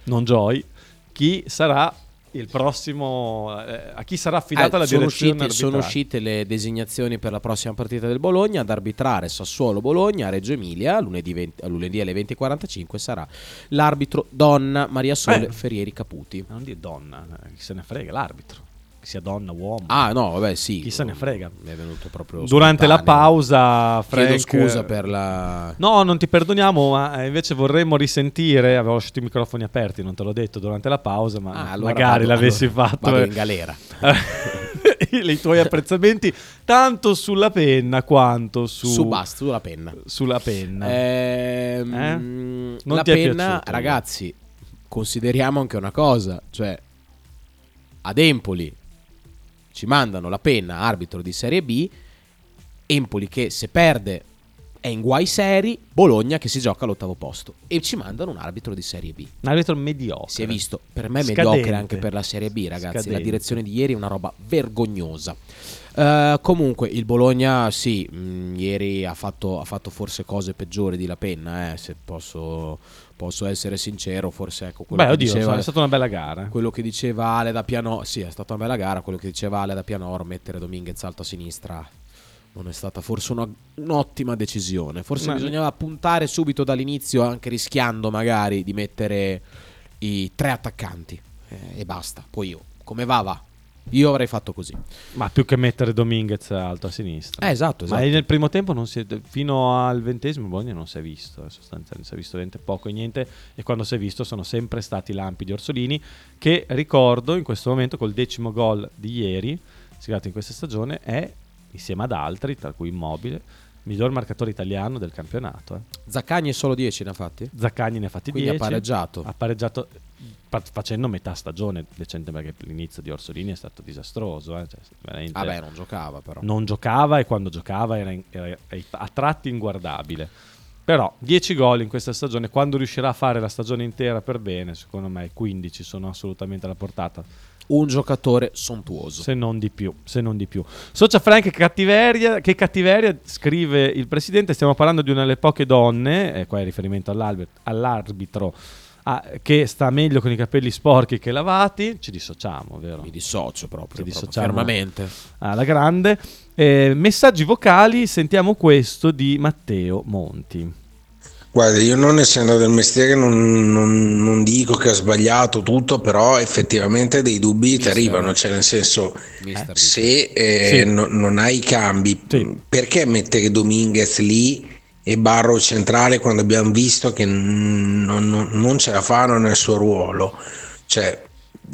non Joy, chi sarà il prossimo. eh, a chi sarà affidata Eh, la sono, direzione uscite, sono uscite le designazioni per la prossima partita del Bologna ad arbitrare Sassuolo-Bologna a Reggio Emilia lunedì, 20 a lunedì alle 20.45 sarà l'arbitro donna Maria Sole Eh. Ferrieri Caputi. Non dire donna, eh, chi se ne frega, l'arbitro. Sia donna, uomo. Ah no, vabbè sì. Chi se ne frega. Mi è venuto proprio Durante la spontaneo. pausa, Frank. Chiedo scusa per la... No, non ti perdoniamo, ma eh, invece vorremmo risentire. Avevo lasciato i microfoni aperti, non te l'ho detto durante la pausa, ma Ah, allora magari vado- l'avessi allora fatto. Vado eh. in galera. I tuoi apprezzamenti, tanto sulla penna quanto su, Su basta, sulla penna. sulla penna. Ehm, Eh? Non la ti penna, piaciuto? ragazzi, consideriamo anche una cosa, cioè ad Empoli ci mandano la penna arbitro di Serie B Empoli che se perde è in guai seri, Bologna che si gioca all'ottavo posto e ci mandano un arbitro di Serie B. Un arbitro mediocre. Si è visto, per me è Scadente. mediocre anche per la Serie B, ragazzi. La Scadente. direzione di ieri è una roba vergognosa. Eh, comunque, il Bologna, sì, mh, ieri ha fatto, ha fatto forse cose peggiori di La Penna, eh, se posso, posso essere sincero. Forse ecco quello Beh, che oddio, diceva, è stata una bella gara. quello che diceva Ale da Piano, sì, è stata una bella gara. Quello che diceva Ale da Pianoro, mettere Dominguez alto a sinistra. Non è stata forse una- un'ottima decisione. Forse Ma- bisognava puntare subito dall'inizio, anche rischiando magari di mettere i tre attaccanti eh, e basta. Poi io, come va, va. Io avrei fatto così. Ma più che mettere Dominguez alto a sinistra. Eh, esatto, Ma esatto. nel primo tempo è- fino al ventesimo Bologna non si è visto, eh, sostanzialmente si è visto veramente poco e niente e quando si è visto sono sempre stati lampi di Orsolini che ricordo in questo momento col decimo gol di ieri, siglato in questa stagione, è insieme ad altri, tra cui Immobile, miglior marcatore italiano del campionato. eh. Zaccagni è solo 10 ne ha fatti? Zaccagni ne ha fatti Quindi ha 10. pareggiato. Ha pareggiato facendo metà stagione decente perché l'inizio di Orsolini è stato disastroso. eh, cioè, veramente- Vabbè, non giocava però. non giocava e quando giocava era, in- era a tratti inguardabile. Però 10 gol in questa stagione, quando riuscirà a fare la stagione intera per bene, secondo me 15 sono assolutamente alla portata, Un giocatore sontuoso. se non di più. Se non di più. Socia Frank, cattiveria, che cattiveria, scrive il presidente, stiamo parlando di una delle poche donne, e qua è riferimento all'arbitro, ah, che sta meglio con i capelli sporchi che lavati, ci dissociamo, vero? Mi dissocio proprio, Ci proprio dissociamo fermamente. alla grande. Eh, messaggi vocali, sentiamo questo di Matteo Monti. Guarda, io non essendo del mestiere non, non- non dico che ho sbagliato tutto, però effettivamente dei dubbi ti arrivano, cioè nel senso Mister se eh, Sì. no- non hai i cambi, perché mettere Dominguez lì e Barro centrale quando abbiamo visto che non, non- non ce la fanno nel suo ruolo? Cioè,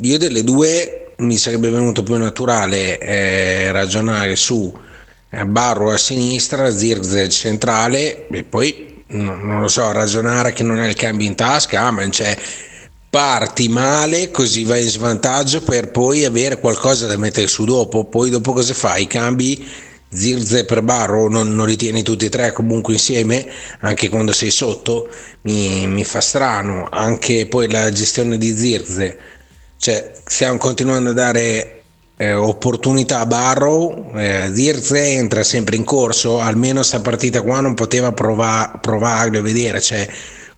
io delle due mi sarebbe venuto più naturale eh, ragionare su eh, Barro a sinistra, Zirze centrale e poi no- non lo so, ragionare che non hai il cambio in tasca, ah, ma cioè, parti male così vai in svantaggio per poi avere qualcosa da mettere su dopo, poi dopo cosa fai? Cambi Zirze per Barro, non, non li tieni tutti e tre comunque insieme, anche quando sei sotto, mi, mi fa strano, anche poi la gestione di Zirze, cioè stiamo continuando a dare eh, opportunità a Barrow, eh, Zirze entra sempre in corso, almeno sta partita qua non poteva prova- provarlo e vedere, cioè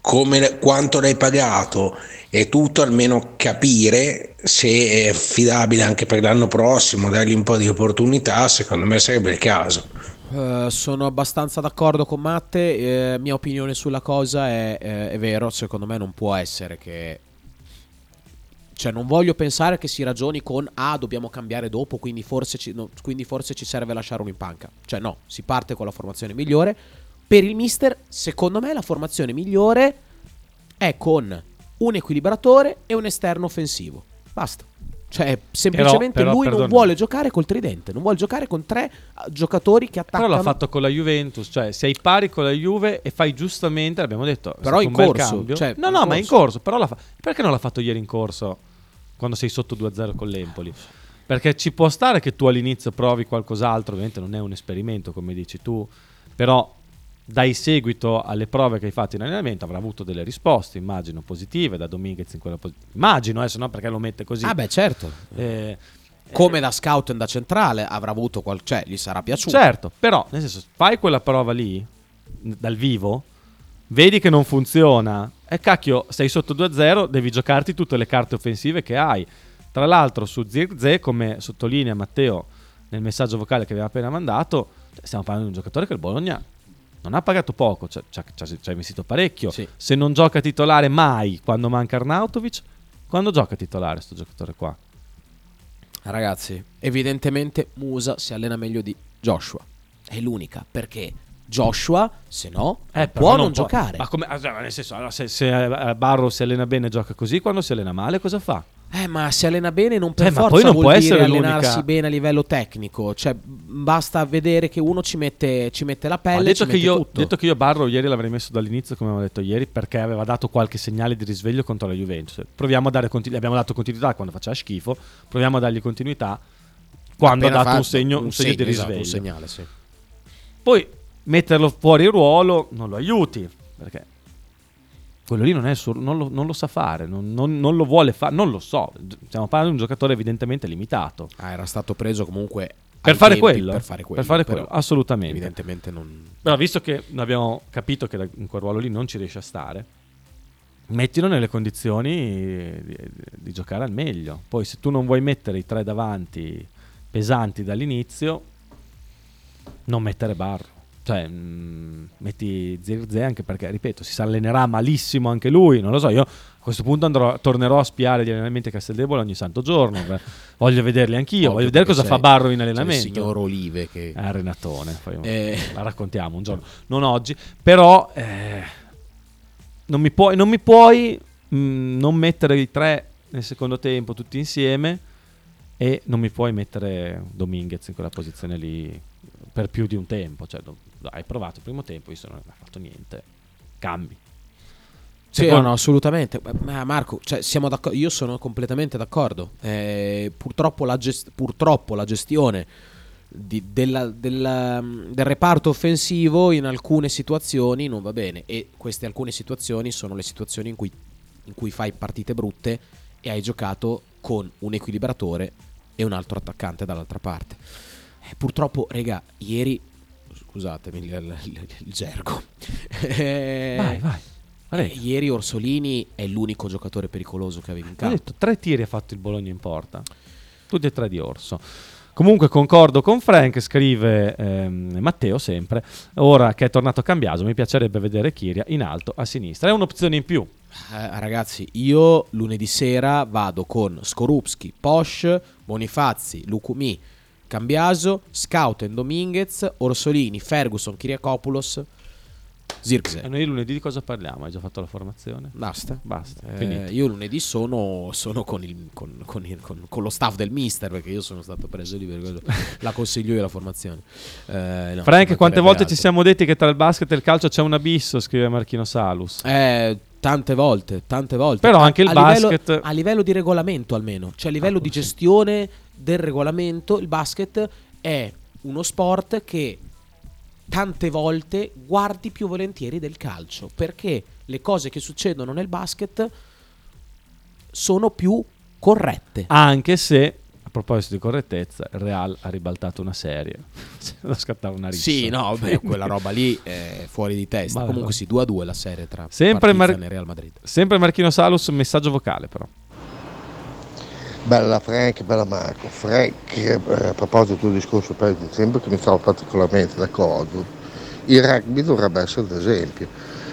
come, quanto l'hai pagato e tutto, almeno capire se è affidabile anche per l'anno prossimo, dargli un po' di opportunità, secondo me sarebbe il caso. Eh, sono abbastanza d'accordo con Matte. eh, mia opinione sulla cosa è, eh, è vero. Secondo me non può essere che. Cioè, non voglio pensare che si ragioni con ah, dobbiamo cambiare dopo, quindi forse, ci, no, quindi forse ci serve lasciare uno in panca. Cioè, no, si parte con la formazione migliore. Per il mister, secondo me, la formazione migliore è con un equilibratore e un esterno offensivo. Basta. Cioè, semplicemente però, lui non perdona. vuole giocare col tridente, non vuole giocare con tre eh, giocatori che Però attaccano. l'ha fatto con la Juventus, cioè sei pari con la Juve e fai giustamente, l'abbiamo detto, Però in corso, cioè, no, in no, ma in corso. corso, però fa- perché non l'ha fatto ieri in corso quando sei sotto 2-0 con l'Empoli? Perché ci può stare che tu all'inizio provi qualcos'altro, ovviamente non è un esperimento come dici tu, però dai seguito alle prove che hai fatto in allenamento avrà avuto delle risposte, immagino, positive da Dominguez in quella posizione. Immagino, eh, se no perché lo mette così. Ah, beh, certo. Eh, Come da scout e da centrale avrà avuto qual- cioè gli sarà piaciuto. Certo, però nel senso, fai quella prova lì dal vivo, vedi che non funziona. E cacchio, sei sotto 2-0, devi giocarti tutte le carte offensive che hai. Tra l'altro, su Zirze, come sottolinea Matteo nel messaggio vocale che aveva appena mandato, stiamo parlando di un giocatore che il Bologna non ha pagato poco, ci ha- investito parecchio. Sì. Se non gioca titolare mai quando manca Arnautovic, quando gioca titolare sto giocatore qua? Ragazzi, evidentemente Musa si allena meglio di Joshua. È l'unica, perché Joshua, se no, Eh, può non, può- giocare. Ma come, ah, cioè, nel senso, se, se eh, Barro si allena bene e gioca così, quando si allena male cosa fa? Eh, ma si allena bene non per Eh, ma forza poi non vuol può dire allenarsi l'unica- bene a livello tecnico. Cioè, basta vedere che uno ci mette, ci mette la Ho pelle, detto ci che, mette io, tutto. detto che io Barro ieri l'avrei messo dall'inizio, come avevo detto ieri, perché aveva dato qualche segnale di risveglio contro la Juventus. Proviamo a dare continu- gli abbiamo dato continuità quando faceva schifo, proviamo a dargli continuità quando Appena ha dato un segno, un segno di esatto, risveglio. un segnale, sì. Poi metterlo fuori ruolo non lo aiuti, perché quello lì non, suo- non, lo, non lo sa fare, non, non- lo vuole fare, non lo so. Stiamo parlando di un giocatore evidentemente limitato. Ah, era stato preso comunque Per fare, quello, per fare quello, Per fare quello, assolutamente. Evidentemente non Però visto che abbiamo capito che in quel ruolo lì non ci riesce a stare, mettilo nelle condizioni di, di giocare al meglio. Poi se tu non vuoi mettere i tre davanti pesanti dall'inizio, non mettere Barro. Cioè, mm, metti Zirze anche perché, ripeto, si allenerà malissimo anche lui. Non lo so, io a questo punto andrò- tornerò a spiare gli allenamenti a Casteldebole ogni santo giorno. beh. voglio vederli anch'io, Ovvio, voglio vedere cosa fa Barro in c'è il allenamento. signor Olive che Eh, Renatone, poi Eh. la raccontiamo un giorno, non oggi, però eh, non mi puoi, non, mi puoi mh, non mettere i tre nel secondo tempo tutti insieme e non mi puoi mettere Dominguez in quella posizione lì per più di un tempo, cioè, hai provato il primo tempo, visto che non hai fatto niente, cambi. Sì, no, no, assolutamente. Ma Marco, cioè, siamo d'accordo- io sono completamente d'accordo. Eh, purtroppo, la gest- purtroppo la gestione di- della- della- del reparto offensivo in alcune situazioni non va bene. E queste alcune situazioni sono le situazioni in cui, in cui fai partite brutte e hai giocato con un equilibratore e un altro attaccante dall'altra parte. Eh, purtroppo, rega, ieri. Scusatemi il, il- il- gergo. Eh, Vai, vai. eh, ieri Orsolini è l'unico giocatore pericoloso che avevi in Ho campo. detto tre tiri ha fatto il Bologna in porta, tutti e tre di Orso. Comunque concordo con Frank, scrive ehm, Matteo sempre, ora che è tornato a Cambiaso mi piacerebbe vedere Kiria in alto a sinistra, è un'opzione in più. Eh, ragazzi, io lunedì sera vado con Skorupski, Posh, Bonifazzi, Lucumi, Cambiaso, Scouten, Dominguez, Orsolini, Ferguson, Kiriakopoulos, Zirkzee. E noi lunedì di cosa parliamo? Hai già fatto la formazione? Basta. Basta, Eh, io lunedì sono, sono con, il- con- con il- con- con lo staff del mister perché io sono stato preso lì per la consiglio io la formazione. Eh, no, Frank, quante volte altro. ci siamo detti che tra il basket e il calcio c'è un abisso, scrive Marchino Salus. Eh, tante volte, tante volte. Però anche il a livello- basket- Ah, a livello di regolamento almeno, cioè a livello di gestione del regolamento, il basket è uno sport che tante volte guardi più volentieri del calcio, perché le cose che succedono nel basket sono più corrette. Anche se, a proposito di correttezza, il Real ha ribaltato una serie. Se no scattava una rissa. Sì, no, beh, quella roba lì è fuori di testa. Vabbè, Comunque vabbè. sì, 2 a 2 la serie tra Sempre, Partizan Mar- e Real Madrid. sempre Marchino Salus, messaggio vocale però. Bella Frank, bella Marco. Frank, eh, a proposito del tuo discorso per dicembre che mi trovo particolarmente d'accordo, il rugby dovrebbe essere d'esempio.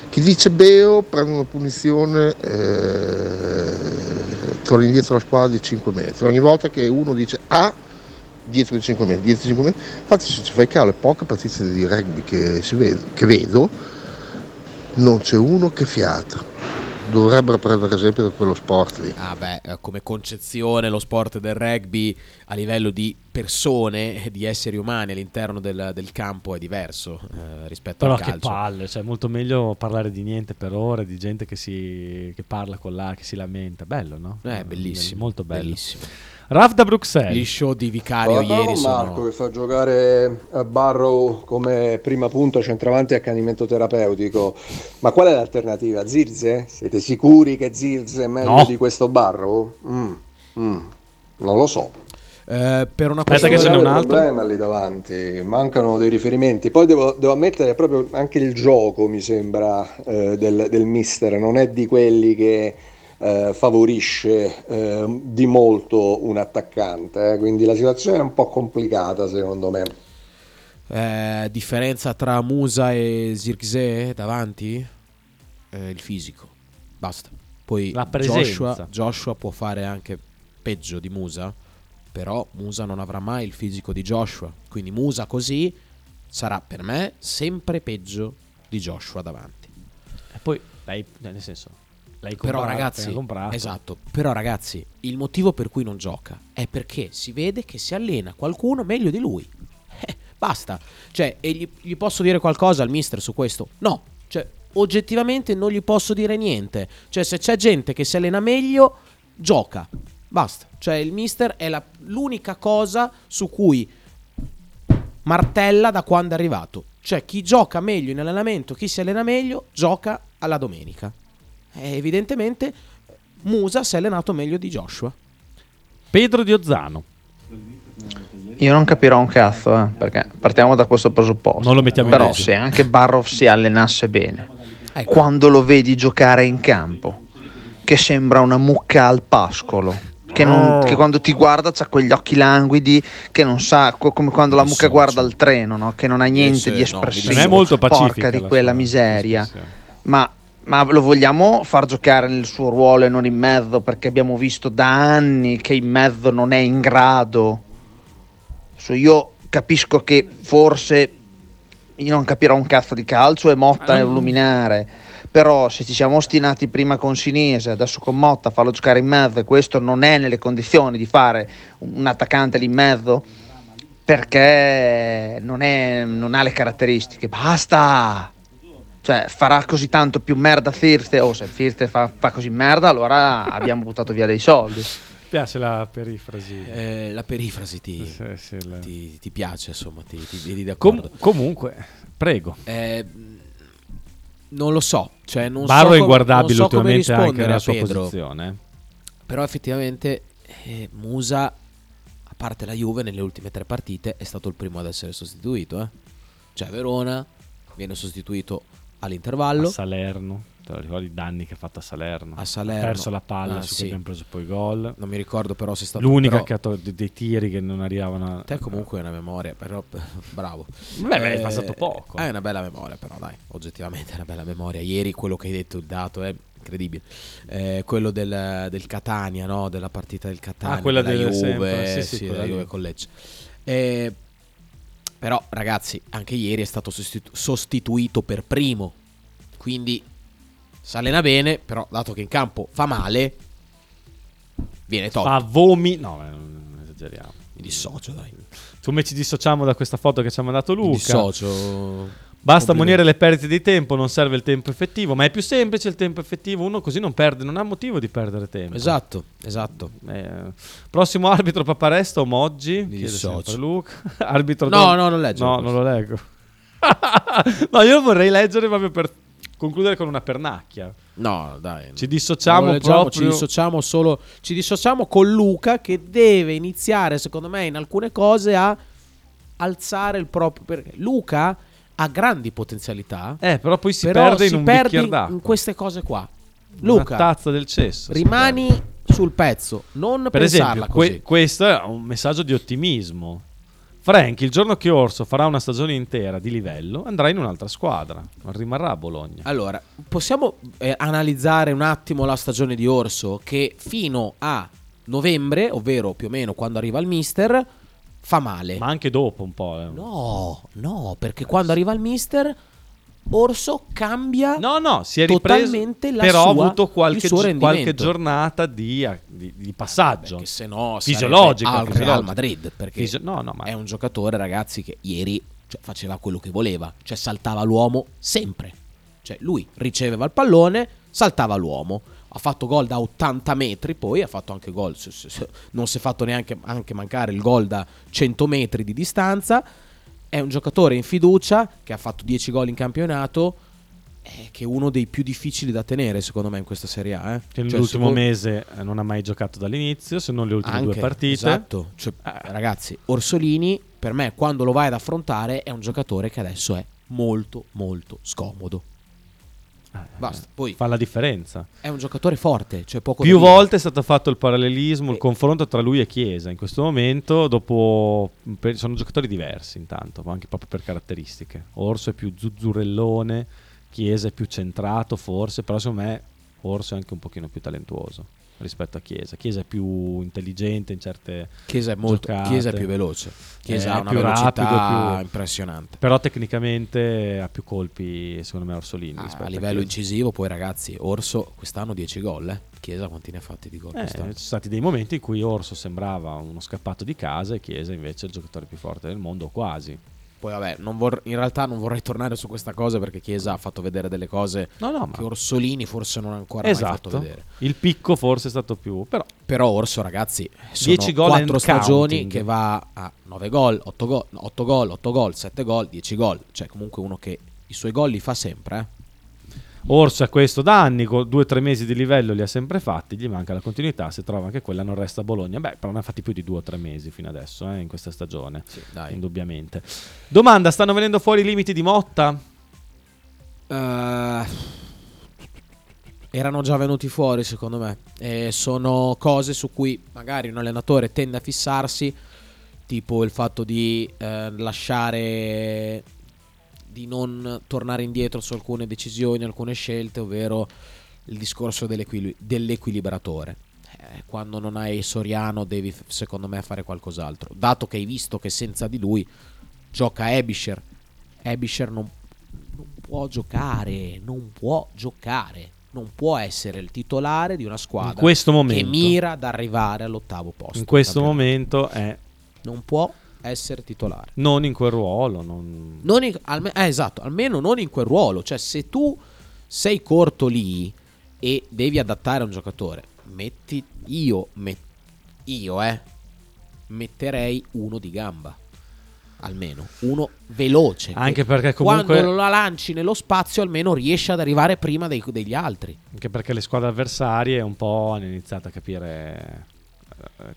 Chi dice Beo prende una punizione, eh, torna indietro la squadra di 5 metri. Ogni volta che uno dice A, dietro di 5 metri, dietro di 5 metri. Infatti se ci fai caso, le poche partite di rugby che, si ved- che vedo, non c'è uno che fiata. Dovrebbero prendere esempio da quello sport lì. Ah beh, eh, come concezione lo sport del rugby a livello di persone, di esseri umani all'interno del, del campo è diverso eh, rispetto Però al che calcio. palle, cioè molto meglio parlare di niente per ore, di gente che, si, che parla con la, che si lamenta. Bello, no? Eh, bellissimo, Molto bello. bellissimo. Raf da Bruxelles. Gli show di Vicario Guarda ieri Marco sono... che fa giocare a Barrow come prima punta centravanti e accanimento terapeutico. Ma qual è l'alternativa? Zirze? Siete sicuri che Zirze è meglio No. di questo Barrow? Mm, mm, non lo so. Eh, per una Aspetta che ce n'è un altro. problema lì davanti, mancano dei riferimenti. Poi devo, devo ammettere proprio anche il gioco, mi sembra, eh, del, del mister, non è di quelli che eh, favorisce eh, di molto un attaccante, eh, quindi la situazione è un po' complicata secondo me. Eh, differenza tra Musa e Zirkzee davanti? Eh, il fisico. Basta. Poi La presenza. Joshua, Joshua può fare anche peggio di Musa, però Musa non avrà mai il fisico di Joshua. Quindi Musa così sarà per me sempre peggio di Joshua davanti. E poi, lei, nel senso, lei Però ragazzi, esatto, però ragazzi, il motivo per cui non gioca è perché si vede che si allena qualcuno meglio di lui. Eh, basta. Cioè, e gli, gli posso dire qualcosa al mister su questo? No. Cioè, oggettivamente non gli posso dire niente. Cioè, se c'è gente che si allena meglio, gioca. Basta. Cioè, il mister è la- l'unica cosa su cui martella da quando è arrivato. Cioè chi gioca meglio in allenamento, chi si allena meglio, gioca alla domenica. E evidentemente Musa si è allenato meglio di Joshua. Pedro di Ozzano. Io non capirò un cazzo, eh, perché partiamo da questo presupposto. Non lo mettiamo in Però testa. se anche Barrow si allenasse bene, Ecco. quando lo vedi giocare in campo, che sembra una mucca al pascolo, che, non- Oh. che quando ti guarda ha quegli occhi languidi, che non sa, co- come quando la mucca guarda il treno, no? che non ha niente sì, di no, espressivo. Non è molto pacifica Porca di la quella sua miseria. Ma, ma lo vogliamo far giocare nel suo ruolo e non in mezzo? Perché abbiamo visto da anni che in mezzo non è in grado. Adesso io capisco che forse io non capirò un cazzo di calcio e Motta è un luminare. Però se ci siamo ostinati prima con Sinise, adesso con Motta, farlo giocare in mezzo e questo non è nelle condizioni di fare un attaccante lì in mezzo perché non, è- non ha le caratteristiche. Basta! Cioè, farà così tanto più merda Firste. O se Firste fa, fa così merda, allora abbiamo buttato via dei soldi. Piace la perifrasi. Eh, la perifrasi ti, Sì, sì, la- ti- ti piace, insomma, ti, ti vedi Com- comunque, prego. Eh, non lo so, cioè non Barro so è inguardabile so ultimamente anche nella sua Pedro. posizione. Però effettivamente eh, Musa, a parte la Juve, nelle ultime tre partite è stato il primo ad essere sostituito. eh. Cioè Verona viene sostituito all'intervallo. A Salerno, te lo ricordi i danni che ha fatto a Salerno? A Salerno. Ha perso la palla Ah, su sì. cui abbiamo preso poi gol. Non mi ricordo però se è stato L'unica però- che ha tolto dei tiri che non arrivavano a... Te comunque hai una memoria, però bravo. Beh, beh, è passato poco. Hai una bella memoria, però dai, oggettivamente è una bella memoria. Ieri quello che hai detto, il dato è incredibile. Eh, quello del, del Catania, no? Della partita del Catania. Ah, quella della del- Juve, sì, sì, sì, quella della. Juve con Lecce. Eh, però ragazzi, anche ieri è stato sostitu- sostituito per primo. Quindi si allena bene, però dato che in campo fa male, viene tolto. Fa vomi... No, eh, non esageriamo. Mi dissocio, dai. Come ci dissociamo da questa foto che ci ha mandato Mi Luca? dissocio. Basta monire le perdite di tempo, non serve il tempo effettivo, ma è più semplice il tempo effettivo, uno così non perde, non ha motivo di perdere tempo. Esatto, esatto. Eh, prossimo arbitro Paparesto Moggi, Mi chiede Luca. arbitro No, Don- no, non leggo No, questo. non lo leggo. no, io vorrei leggere proprio per concludere con una pernacchia. No, dai. Ci dissociamo leggiamo, proprio Ci dissociamo solo. Ci dissociamo con Luca che deve iniziare, secondo me, in alcune cose a alzare il proprio. Perché Luca ha grandi potenzialità. Eh, però poi si però perde in si un perde bicchiere in- d'acqua. in queste cose qua. Una Luca, tazza del cesso. rimani sul pezzo, non Per pensarla esempio, così. que- questo è un messaggio di ottimismo. Frank, il giorno che Orso farà una stagione intera di livello, andrà in un'altra squadra. Non rimarrà a Bologna. Allora, possiamo eh, analizzare un attimo la stagione di Orso che fino a novembre, ovvero più o meno quando arriva il mister, fa male. Ma anche dopo un po'. eh. No, no, perché quando arriva il mister Orso cambia No, no, si è ripreso. totalmente la però ha sua- avuto qualche, il suo gi- qualche giornata di, di- di passaggio. Che se no fisiologico. al fisiologico. Real Madrid perché Fisio- no, no, ma è un giocatore ragazzi che ieri cioè, faceva quello che voleva, cioè saltava l'uomo sempre. Cioè lui riceveva il pallone, saltava l'uomo. Ha fatto gol da 80 metri, poi ha fatto anche gol. se- se- se- Non si è fatto neanche anche mancare il gol da 100 metri di distanza. È un giocatore in fiducia che ha fatto 10 gol in campionato. eh, Che è uno dei più difficili da tenere, secondo me, in questa Serie A. eh. che Cioè, nell'ultimo secondo- mese non ha mai giocato dall'inizio, se non le ultime due anche, partite. Esatto. Cioè, ragazzi, Orsolini, per me, quando lo vai ad affrontare, è un giocatore che adesso è molto, molto scomodo. Basta. Poi Fa la differenza. è un giocatore forte, cioè poco Più volte è stato fatto il parallelismo, il confronto tra lui e Chiesa. In questo momento, dopo per- sono giocatori diversi, intanto, ma anche proprio per caratteristiche. Orso è più zuzzurellone, Chiesa è più centrato, forse, però secondo me Orso è anche un pochino più talentuoso rispetto a Chiesa. Chiesa è più intelligente in certe Chiesa è molto- giocate. Chiesa è più veloce. Chiesa È ha una più velocità rapido, più- impressionante. Però tecnicamente ha più colpi, secondo me, Orsolini. Ah, a livello Chiesa. incisivo, poi ragazzi, Orso quest'anno 10 gol. Eh. Chiesa quanti ne ha fatti di gol Eh, ci sono stati dei momenti in cui Orso sembrava uno scappato di casa e Chiesa invece il giocatore più forte del mondo, quasi. Poi vabbè, non vor- in realtà non vorrei tornare su questa cosa perché Chiesa ha fatto vedere delle cose No, no, ma- che Orsolini forse non ha ancora mai fatto Esatto. vedere. Il picco forse è stato più, però Però Orso, ragazzi, sono 10 gol 4 and stagioni counting. che va a 9 gol, 8 gol, 8 gol, 8 gol, 7 gol, 10 gol. Cioè, comunque uno che i suoi gol li fa sempre, eh. Orso è questo da anni, con due o tre mesi di livello li ha sempre fatti, gli manca la continuità, se trova anche quella non resta a Bologna. Beh, però ne ha fatti più di due o tre mesi fino adesso, eh, in questa stagione, dai. indubbiamente. Domanda, stanno venendo fuori i limiti di Motta? Eh, erano già venuti fuori, secondo me. E sono cose su cui magari un allenatore tende a fissarsi, tipo il fatto di eh, lasciare di non tornare indietro su alcune decisioni, alcune scelte, ovvero il discorso dell'equili- dell'equilibratore. Eh, quando non hai Soriano devi secondo me fare qualcos'altro. Dato che hai visto che senza di lui gioca Ebisher. Ebisher non, non può giocare, non può giocare. Non può essere il titolare di una squadra In questo che momento. mira ad arrivare all'ottavo posto. In questo momento è Non può essere titolare. non in quel ruolo, non... Non in- alme- eh, esatto, almeno non in quel ruolo. Cioè, se tu sei corto lì e devi adattare a un giocatore, metti io, met- io, eh, metterei uno di gamba. Almeno uno veloce. Anche che perché comunque- quando la lanci nello spazio, almeno riesce ad arrivare prima dei- degli altri. Anche perché le squadre avversarie un po' hanno iniziato a capire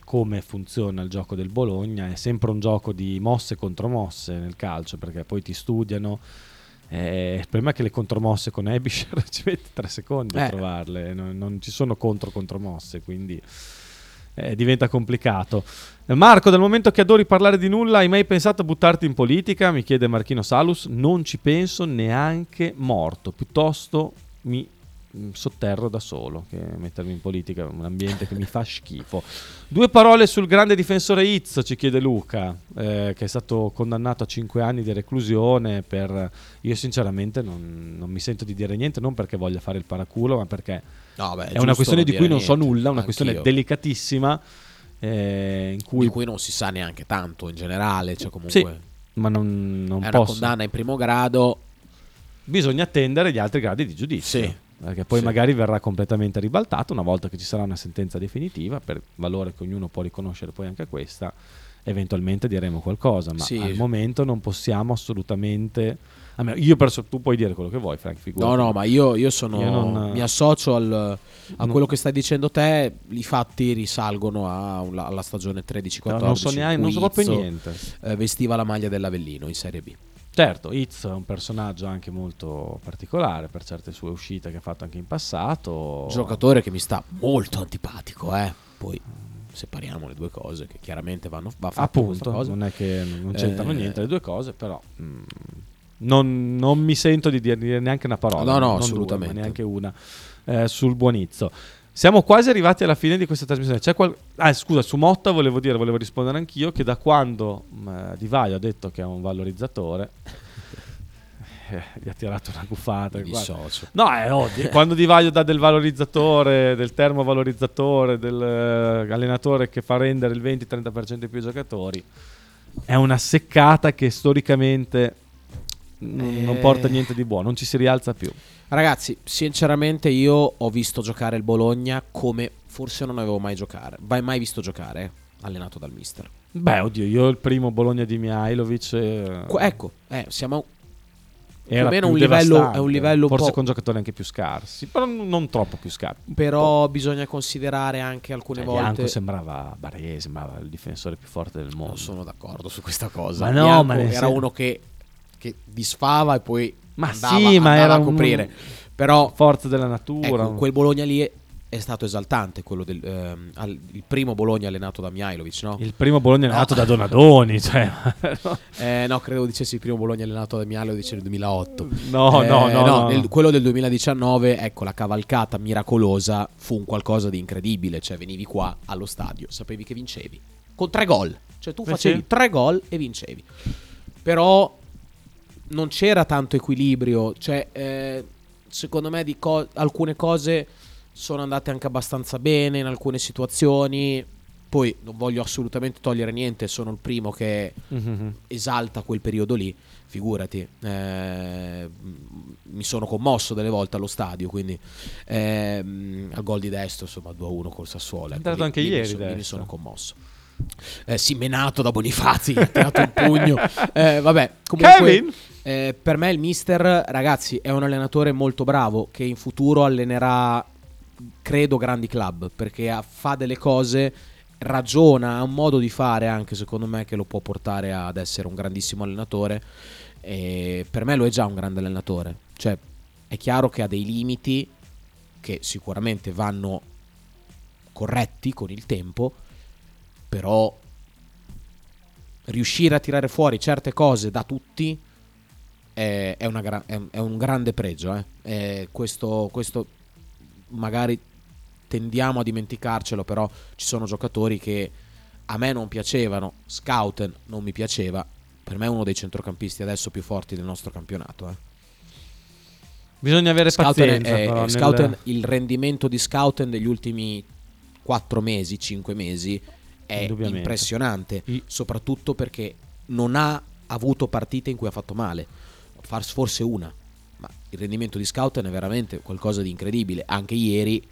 come funziona il gioco del Bologna. È sempre un gioco di mosse contro mosse nel calcio, perché poi ti studiano. Eh, il problema è che le contromosse con Ebisher ci metti tre secondi a Eh. trovarle, non, non ci sono contro contromosse, quindi eh, diventa complicato. Eh, Marco, dal momento che adori parlare di nulla, hai mai pensato a buttarti in politica? Mi chiede Marchino Salus. Non ci penso neanche morto, piuttosto mi sotterro da solo che mettermi in politica, un ambiente che mi fa schifo. Due parole sul grande difensore Itz, ci chiede Luca, eh, che è stato condannato a 5 anni di reclusione per... Io sinceramente non, non mi sento di dire niente, non perché voglia fare il paraculo, ma perché No, beh, è è una questione di cui dire non so niente, nulla, una questione anch'io. delicatissima, eh, in cui... Di cui non si sa neanche tanto in generale. Cioè, comunque, Sì, ma non, non è una posso. condanna in primo grado. Bisogna attendere gli altri gradi di giudizio. Sì. Perché poi Sì. magari verrà completamente ribaltato una volta che ci sarà una sentenza definitiva, per valore che ognuno può riconoscere poi anche questa, eventualmente diremo qualcosa, ma Sì. al momento non possiamo assolutamente... almeno io perso- tu puoi dire quello che vuoi, Frank, figurati. No, no, ma io, io sono. Io non- mi associo al- a non- quello che stai dicendo te. I fatti risalgono a- alla, stagione 13-14. No, non so neanche- in non so proprio niente. eh, vestiva la maglia dell'Avellino in Serie B. Certo, Itz è un personaggio anche molto particolare per certe sue uscite che ha fatto anche in passato. Giocatore che mi sta molto antipatico, eh. Poi separiamo le due cose che chiaramente vanno va questa Appunto, non è che non c'entrano Eh, niente le due cose, però mm, non, non mi sento di dire, neanche una parola. No, no, due, assolutamente. ma neanche una eh, sul buonizzo. Siamo quasi arrivati alla fine di questa trasmissione. C'è qual- ah, scusa, su Motta volevo dire, volevo rispondere anch'io che da quando mm, eh, Di Vaio ha detto che è un valorizzatore, eh, gli ha tirato una buffata. Mi dissocio. No, è ovvio. quando Di Vaio dà del valorizzatore, del termovalorizzatore, del eh, allenatore che fa rendere il 20-30% di più i giocatori, è una seccata che storicamente n- non Eh. porta niente di buono, non ci si rialza più. Ragazzi, sinceramente io ho visto giocare il Bologna come forse non avevo mai giocare. Vai mai visto giocare, allenato dal mister. Beh, oddio, io il primo Bologna di Mihailovic eh, ecco, eh, siamo era più un livello, è un livello forse po'- con giocatori anche più scarsi, però non non troppo più scarsi. Però bisogna considerare anche alcune Cioè, volte. Bianco sembrava Barriere, sembrava il difensore più forte del mondo. Non sono d'accordo su questa cosa. Ma no, Bianco ma era sen- uno che, che disfava e poi Ma andava, sì, ma andava era a coprire. Però forza della natura. ecco, quel Bologna lì è, stato esaltante. Quello del, ehm, il primo Bologna allenato da Mihailovic, no? Il primo Bologna è No. da Donadoni, cioè, Eh, no, credevo dicessi il primo Bologna allenato da Mihailovic nel 2008. No, Eh, no, no, no, nel- no. quello del 2019, ecco, la cavalcata miracolosa fu un qualcosa di incredibile. Cioè, venivi qua allo stadio, sapevi che vincevi. Con tre gol. Cioè, tu Eh facevi sì. tre gol e vincevi. Però non c'era tanto equilibrio. Cioè, eh, secondo me di co- alcune cose sono andate anche abbastanza bene in alcune situazioni. Poi non voglio assolutamente togliere niente, sono il primo che Mhm. esalta quel periodo lì, figurati. eh, mi sono commosso delle volte allo stadio, quindi ehm, al gol di destro, insomma 2-1 col Sassuolo. ecco, entrato lì- anche lì mi ieri so- lì mi sono commosso. Eh, sì, menato da Bonifazi, ha tirato un pugno. Eh, vabbè, comunque Kevin? Eh, per me il mister, ragazzi, è un allenatore molto bravo che in futuro allenerà, credo, grandi club perché fa delle cose, ragiona, ha un modo di fare anche secondo me che lo può portare ad essere un grandissimo allenatore. E per me lo è già un grande allenatore. Cioè, è chiaro che ha dei limiti che sicuramente vanno corretti con il tempo, però riuscire a tirare fuori certe cose da tutti è, è gra- è un- è un grande pregio. eh. Questo, questo magari tendiamo a dimenticarcelo, però ci sono giocatori che a me non piacevano, Scouten non mi piaceva, per me è uno dei centrocampisti adesso più forti del nostro campionato. eh. Bisogna avere Scouten pazienza. è- però, nel- Scouten- il rendimento di Scouten degli ultimi 4 mesi, 5 mesi è impressionante, soprattutto perché non ha avuto partite in cui ha fatto male, Far- forse una, ma il rendimento di Scouten è veramente qualcosa di incredibile, anche ieri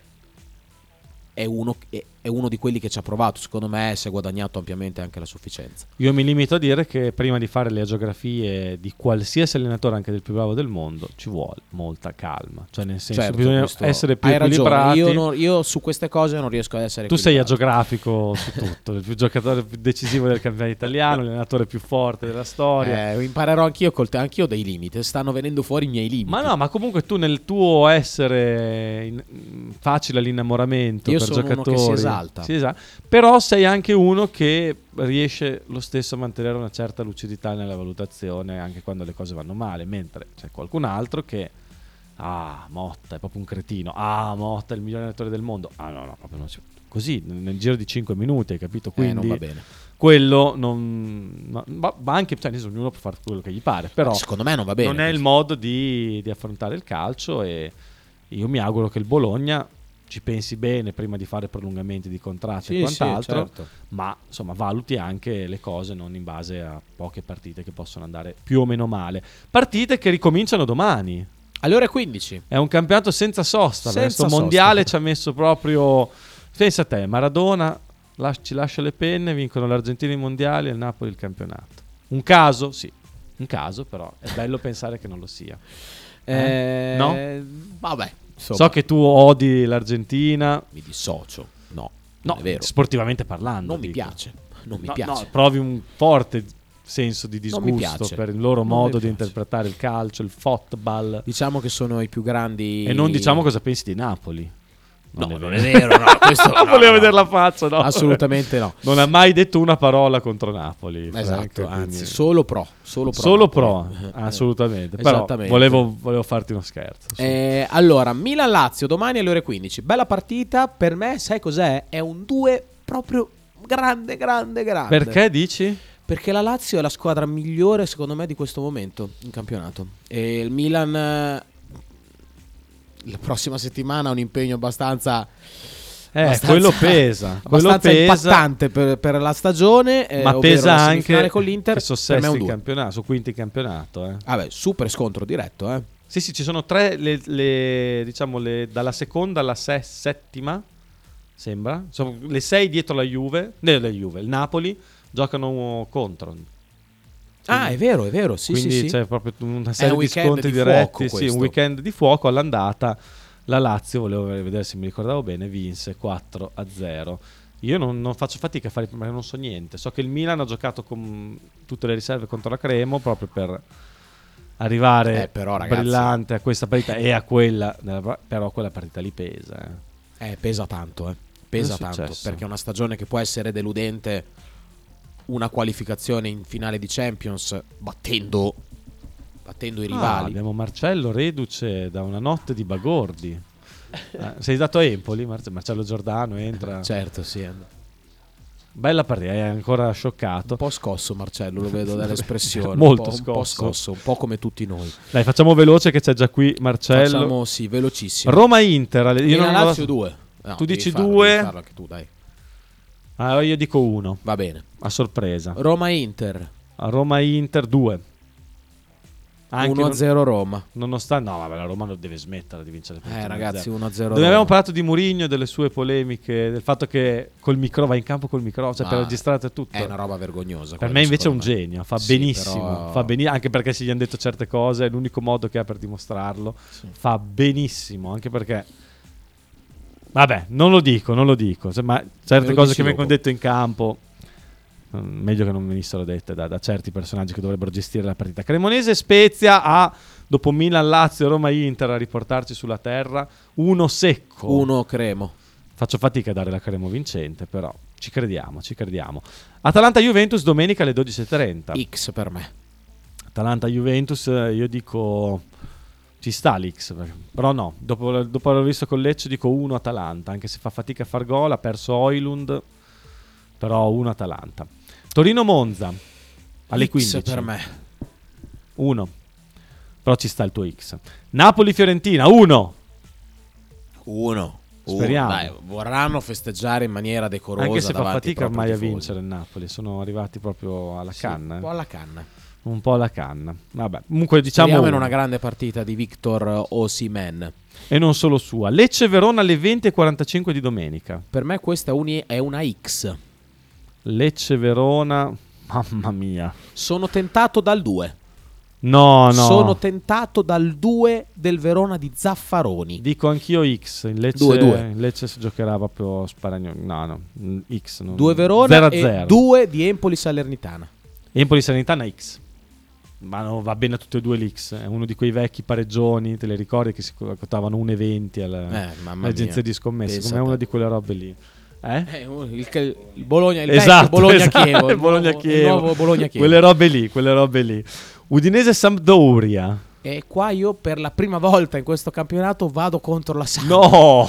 è uno, è- è uno di quelli che ci ha provato, secondo me si è guadagnato ampiamente anche la sufficienza. Io mi limito a dire che prima di fare le agiografie di qualsiasi allenatore, anche del più bravo del mondo, ci vuole molta calma. Cioè, nel senso, Certo, bisogna essere più hai ragione, equilibrati. io, non- io su queste cose non riesco ad essere Tu sei agiografico su tutto, il più giocatore più decisivo del campionato italiano, l'allenatore più forte della storia. Eh, imparerò anch'io col te- anch'io dei limiti, stanno venendo fuori i miei limiti. Ma no, ma comunque tu nel tuo essere in- facile all'innamoramento Io per giocatori, esalta. si esalta, però sei anche uno che riesce lo stesso a mantenere una certa lucidità nella valutazione anche quando le cose vanno male, mentre c'è qualcun altro che ah, Motta è proprio un cretino. Ah, Motta è il migliore allenatore del mondo. Ah, no, no, proprio non si- così nel giro di 5 minuti, hai capito? Eh, non Quindi va bene. quello non ma, ma- anche cioè, senso, ognuno può fare quello che gli pare, però secondo me non va bene Non è il questo. modo di, di affrontare il calcio e io mi auguro che il Bologna ci pensi bene prima di fare prolungamenti di contratti Sì, e sì, quant'altro, certo. ma insomma valuti anche le cose non in base a poche partite che possono andare più o meno male. Partite che ricominciano domani. Alle ore 15. È un campionato senza sosta. Senza Questo sosta. mondiale ci ha messo proprio. Pensa a te, Maradona ci lascia le penne, vincono l'Argentina i mondiali e il Napoli il campionato. Un caso? Sì, un caso, però è bello pensare che non lo sia. Eh, no? Vabbè. So che tu odi l'Argentina. Mi dissocio. No, No, è vero. sportivamente parlando. Non mi dico. piace. Non mi No, piace. no, provi un forte senso di mi disgusto per il loro Non mi modo di interpretare il calcio, il football. Diciamo che sono i più grandi. E non diciamo cosa pensi di Napoli. No, non è vero, no, questo no, Volevo no. vedere la faccia, no? Assolutamente no. Non ha mai detto una parola contro Napoli. Esatto, anzi, quindi- solo pro. Solo pro. Solo pro, assolutamente. Però volevo, volevo farti uno scherzo. Eh, allora, Milan-Lazio domani alle ore 15. Bella partita. Per me, sai cos'è? È un 2 proprio grande, grande, grande. Perché dici? Perché la Lazio è la squadra migliore, secondo me, di questo momento in campionato. E il Milan. La prossima settimana ha un impegno abbastanza. Eh, abbastanza- quello pesa, quello abbastanza pesa. impattante per, per la stagione. eh, Ma pesa anche con l'Inter. sono sesti in campionato, su quinti in campionato. Eh. Vabbè, super scontro diretto, eh. Sì, sì, ci sono tre, le, le- diciamo, le- dalla seconda alla se- settima, sembra. Sono le sei dietro la Juve, eh, la Juve, il Napoli, giocano contro. Ah, è vero, è vero. Sì, Quindi sì, sì. c'è proprio una serie di scontri di diretti. fuoco Sì, un weekend di fuoco all'andata. La Lazio, volevo vedere se mi ricordavo bene, vinse 4 a 0. Io non, non faccio fatica a fare perché non so niente. So che il Milan ha giocato con tutte le riserve contro la Cremo proprio per arrivare Eh, però, ragazzi- brillante a questa partita e a quella. Però quella partita lì pesa. eh. Eh, pesa tanto, eh. Pesa tanto. Perché è una stagione che può essere deludente. Una qualificazione in finale di Champions battendo, battendo i Ah, rivali. abbiamo Marcello reduce da una notte di Bagordi. Eh, sei stato a Empoli? Mar- Marcello Giordano entra. Certo, sì. Un Bella partita, è ancora scioccato. po' scosso Marcello, lo vedo dall'espressione. Molto un po', Un po' scosso. scosso, un po' come tutti noi. Dai, facciamo veloce che c'è già qui Marcello. Facciamo, sì, velocissimo. Roma Inter. alle- Io non lo- Lazio 2. No, tu dici farlo, 2. Ah, io dico uno. Va bene. A sorpresa. Roma-Inter. Roma-Inter 2. 1-0 Roma. Nonostante, no, vabbè, la Roma non deve smettere di vincere. Eh, 1-0. ragazzi, 1-0 Dove Roma. abbiamo parlato di Mourinho, delle sue polemiche, del fatto che col micro va in campo col micro, cioè Ma per registrare tutto. È una roba vergognosa. Per me invece è un me. genio, fa Sì, benissimo, però- fa beni- anche perché se gli hanno detto certe cose è l'unico modo che ha per dimostrarlo. Fa benissimo, anche perché Vabbè, non lo dico, non lo dico, ma certe cose che vengono dette in campo mm, meglio che non venissero dette da, da certi personaggi che dovrebbero gestire la partita. Cremonese Spezia ha dopo Milan Lazio Roma Inter a riportarci sulla terra uno secco. Uno cremo. Faccio fatica a dare la Cremo vincente, però ci crediamo, ci crediamo. Atalanta Juventus domenica alle 12:30. X per me. Atalanta Juventus, eh, io dico ci sta l'X, però no, dopo, dopo aver visto con Lecce dico 1 Atalanta, anche se fa fatica a far gol, ha perso Oilund, però 1 Atalanta. Torino Monza alle X 15. per me. 1. Però ci sta il tuo X. Napoli Fiorentina 1. Uno. Uno. Speriamo. Dai, vorranno festeggiare in maniera decorosa. Anche se fa fatica ormai a tifosi. vincere il Napoli, sono arrivati proprio alla Sì, canna. Un eh. po' alla canna. Un po' alla canna. Vabbè, comunque diciamo Speriamo in una grande partita di Victor Osimen. e non solo sua. Lecce Verona alle 20:45 di domenica. Per me questa è uni- è una X. Lecce Verona, mamma mia. Sono tentato dal 2. No, no. Sono tentato dal 2 del Verona di Zaffaroni. Dico anch'io X. Il Lecce, Due, due. il Lecce si giocherà proprio sparagno. No, no. X. Non... 2 Verona 0 a e 0. 2 di Empoli Salernitana. Empoli Sanitana X. Ma no, va bene a tutte e due l'X. È uno di quei vecchi pareggioni, te le ricordi che si quotavano 1,20 alle, Eh, mamma alle agenzie mia. di scommesse. Come una di quelle robe lì. Eh? Eh, il, il Bologna, il esatto, Bologna esatto, Chievo, il, il Bologna nuovo, il Chievo. nuovo Bologna Chievo. Quelle robe lì, quelle robe lì. Udinese Sampdoria. E qua io per la prima volta in questo campionato vado contro la Samp. No!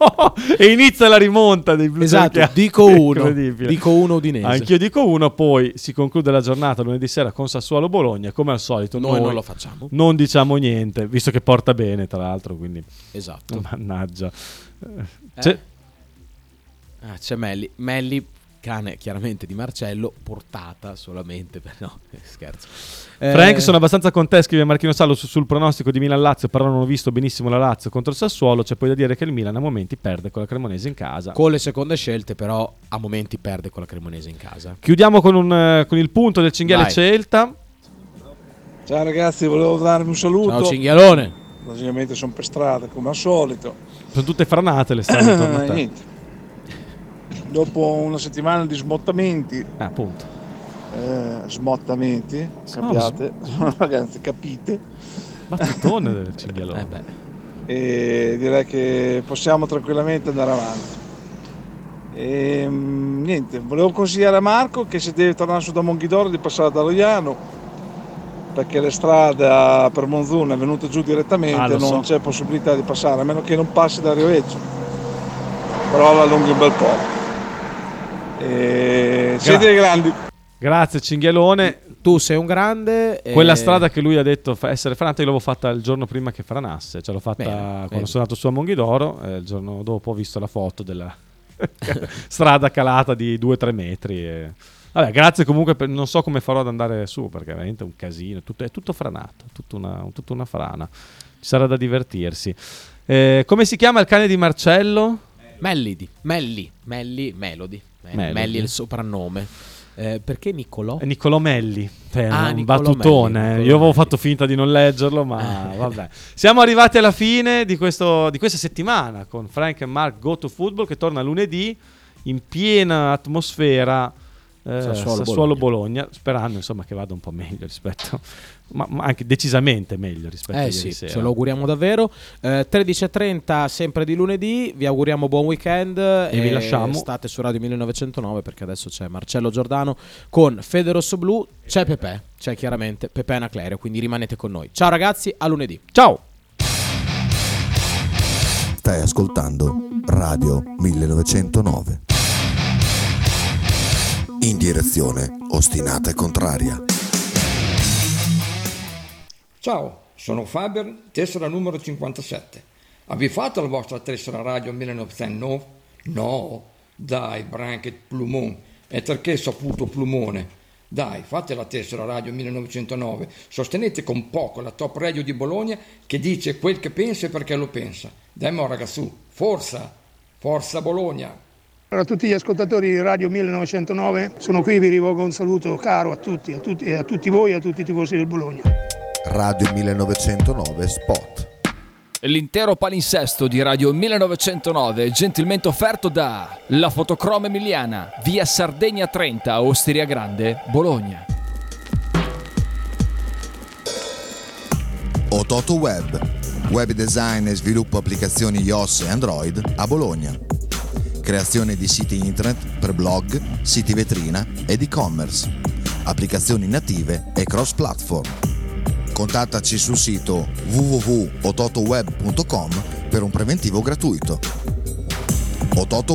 e inizia la rimonta dei Blu Esatto, Bianchi. dico uno. Dico uno Udinese. Anch'io dico uno, poi si conclude la giornata lunedì sera con Sassuolo Bologna, come al solito. Noi non lo facciamo. Non diciamo niente, visto che porta bene, tra l'altro, quindi Esatto. mannaggia. Eh? c'è- Ah, c'è Melli. Melli, cane chiaramente di Marcello, portata solamente per... No, eh, scherzo. Eh, Frank, sono abbastanza con te, scrive Marchino Sallo su- sul pronostico di Milan-Lazio, però non ho visto benissimo la Lazio contro il Sassuolo, c'è poi da dire che il Milan a momenti perde con la Cremonese in casa. Con le seconde scelte però a momenti perde con la Cremonese in casa. Chiudiamo con, un, eh, con il punto del cinghiale Vai. Celta. Ciao ragazzi, volevo darvi un saluto. Ciao Cinghialone. Logicamente sono per strada come al solito. Sono tutte franate le strade intorno a Eh, te. niente. Dopo una settimana di smottamenti, Eh, appunto. eh, smottamenti, capiate, ragazzi, capite, Battutone del cinghialone. Eh beh. e direi che possiamo tranquillamente andare avanti. E, mm, niente, volevo consigliare a Marco che se deve tornare su da Monghidoro di passare da Loiano perché la strada per Monzuna è venuta giù direttamente, Ah, non so. c'è possibilità di passare, a meno che non passi da Rioveggio. Però la allunghi un bel po'. E siete Gra- dei grandi. Grazie cinghialone. Tu sei un grande. e- Quella strada che lui ha detto fa- essere franata, io l'avevo fatta il giorno prima che franasse. Cioè l'ho fatta Bene, quando bene. sono andato su a Monghidoro. E il giorno dopo ho visto la foto della strada calata di 2-3 metri. e- Vabbè, grazie comunque. Per... Non so come farò ad andare su perché è veramente un casino. tutto- è tutto franato, tutta una, tutta una frana. Ci sarà da divertirsi. Eh, come si chiama il cane di Marcello? Mellidi. Melli. Melli. Melody. Melli, Melody. Melli è il soprannome. Eh, perché Niccolò? È Niccolò Melli, Cioè, Ah, un Niccolò battutone. Melli, eh. Niccolò Io avevo Melli. fatto finta di non leggerlo, ma vabbè. Siamo arrivati alla fine di, questo- di questa settimana con Frank e Mark Go to Football che torna lunedì in piena atmosfera eh, Sassuolo-Bologna. Sassuolo-Bologna, sperando insomma che vada un po' meglio rispetto, ma, ma anche decisamente meglio rispetto a Eh ieri sì, sera. ce lo auguriamo davvero. Eh, 13.30 sempre di lunedì, vi auguriamo buon weekend e, vi lasciamo. State su Radio 1909 perché adesso c'è Marcello Giordano con Fede Rosso Blu, c'è Pepe, c'è chiaramente Pepe Anaclerio, quindi rimanete con noi. Ciao ragazzi, a lunedì. Ciao! Stai ascoltando Radio 1909. In direzione ostinata e contraria. Ciao, sono Faber, tessera numero 57. Avete fatto la vostra tessera radio 1909? No? Dai, Branket Plumon. E perché saputo Plumone? Dai, fate la tessera Radio 1909, sostenete con poco la top radio di Bologna che dice quel che pensa e perché lo pensa. Dai, mo ragazzu, forza, forza Bologna. Allora, a tutti gli ascoltatori di Radio 1909, sono qui, vi rivolgo un saluto caro a tutti, a tutti, a tutti voi e a tutti i tifosi del Bologna. Radio 1909 Spot. L'intero palinsesto di Radio 1909 gentilmente offerto da La Fotocroma Emiliana, via Sardegna 30, Osteria Grande, Bologna. Ototo Web, web design e sviluppo applicazioni iOS e Android a Bologna. Creazione di siti internet per blog, siti vetrina ed e-commerce. Applicazioni native e cross-platform. Contattaci sul sito www.ototoweb.com per un preventivo gratuito. Ototo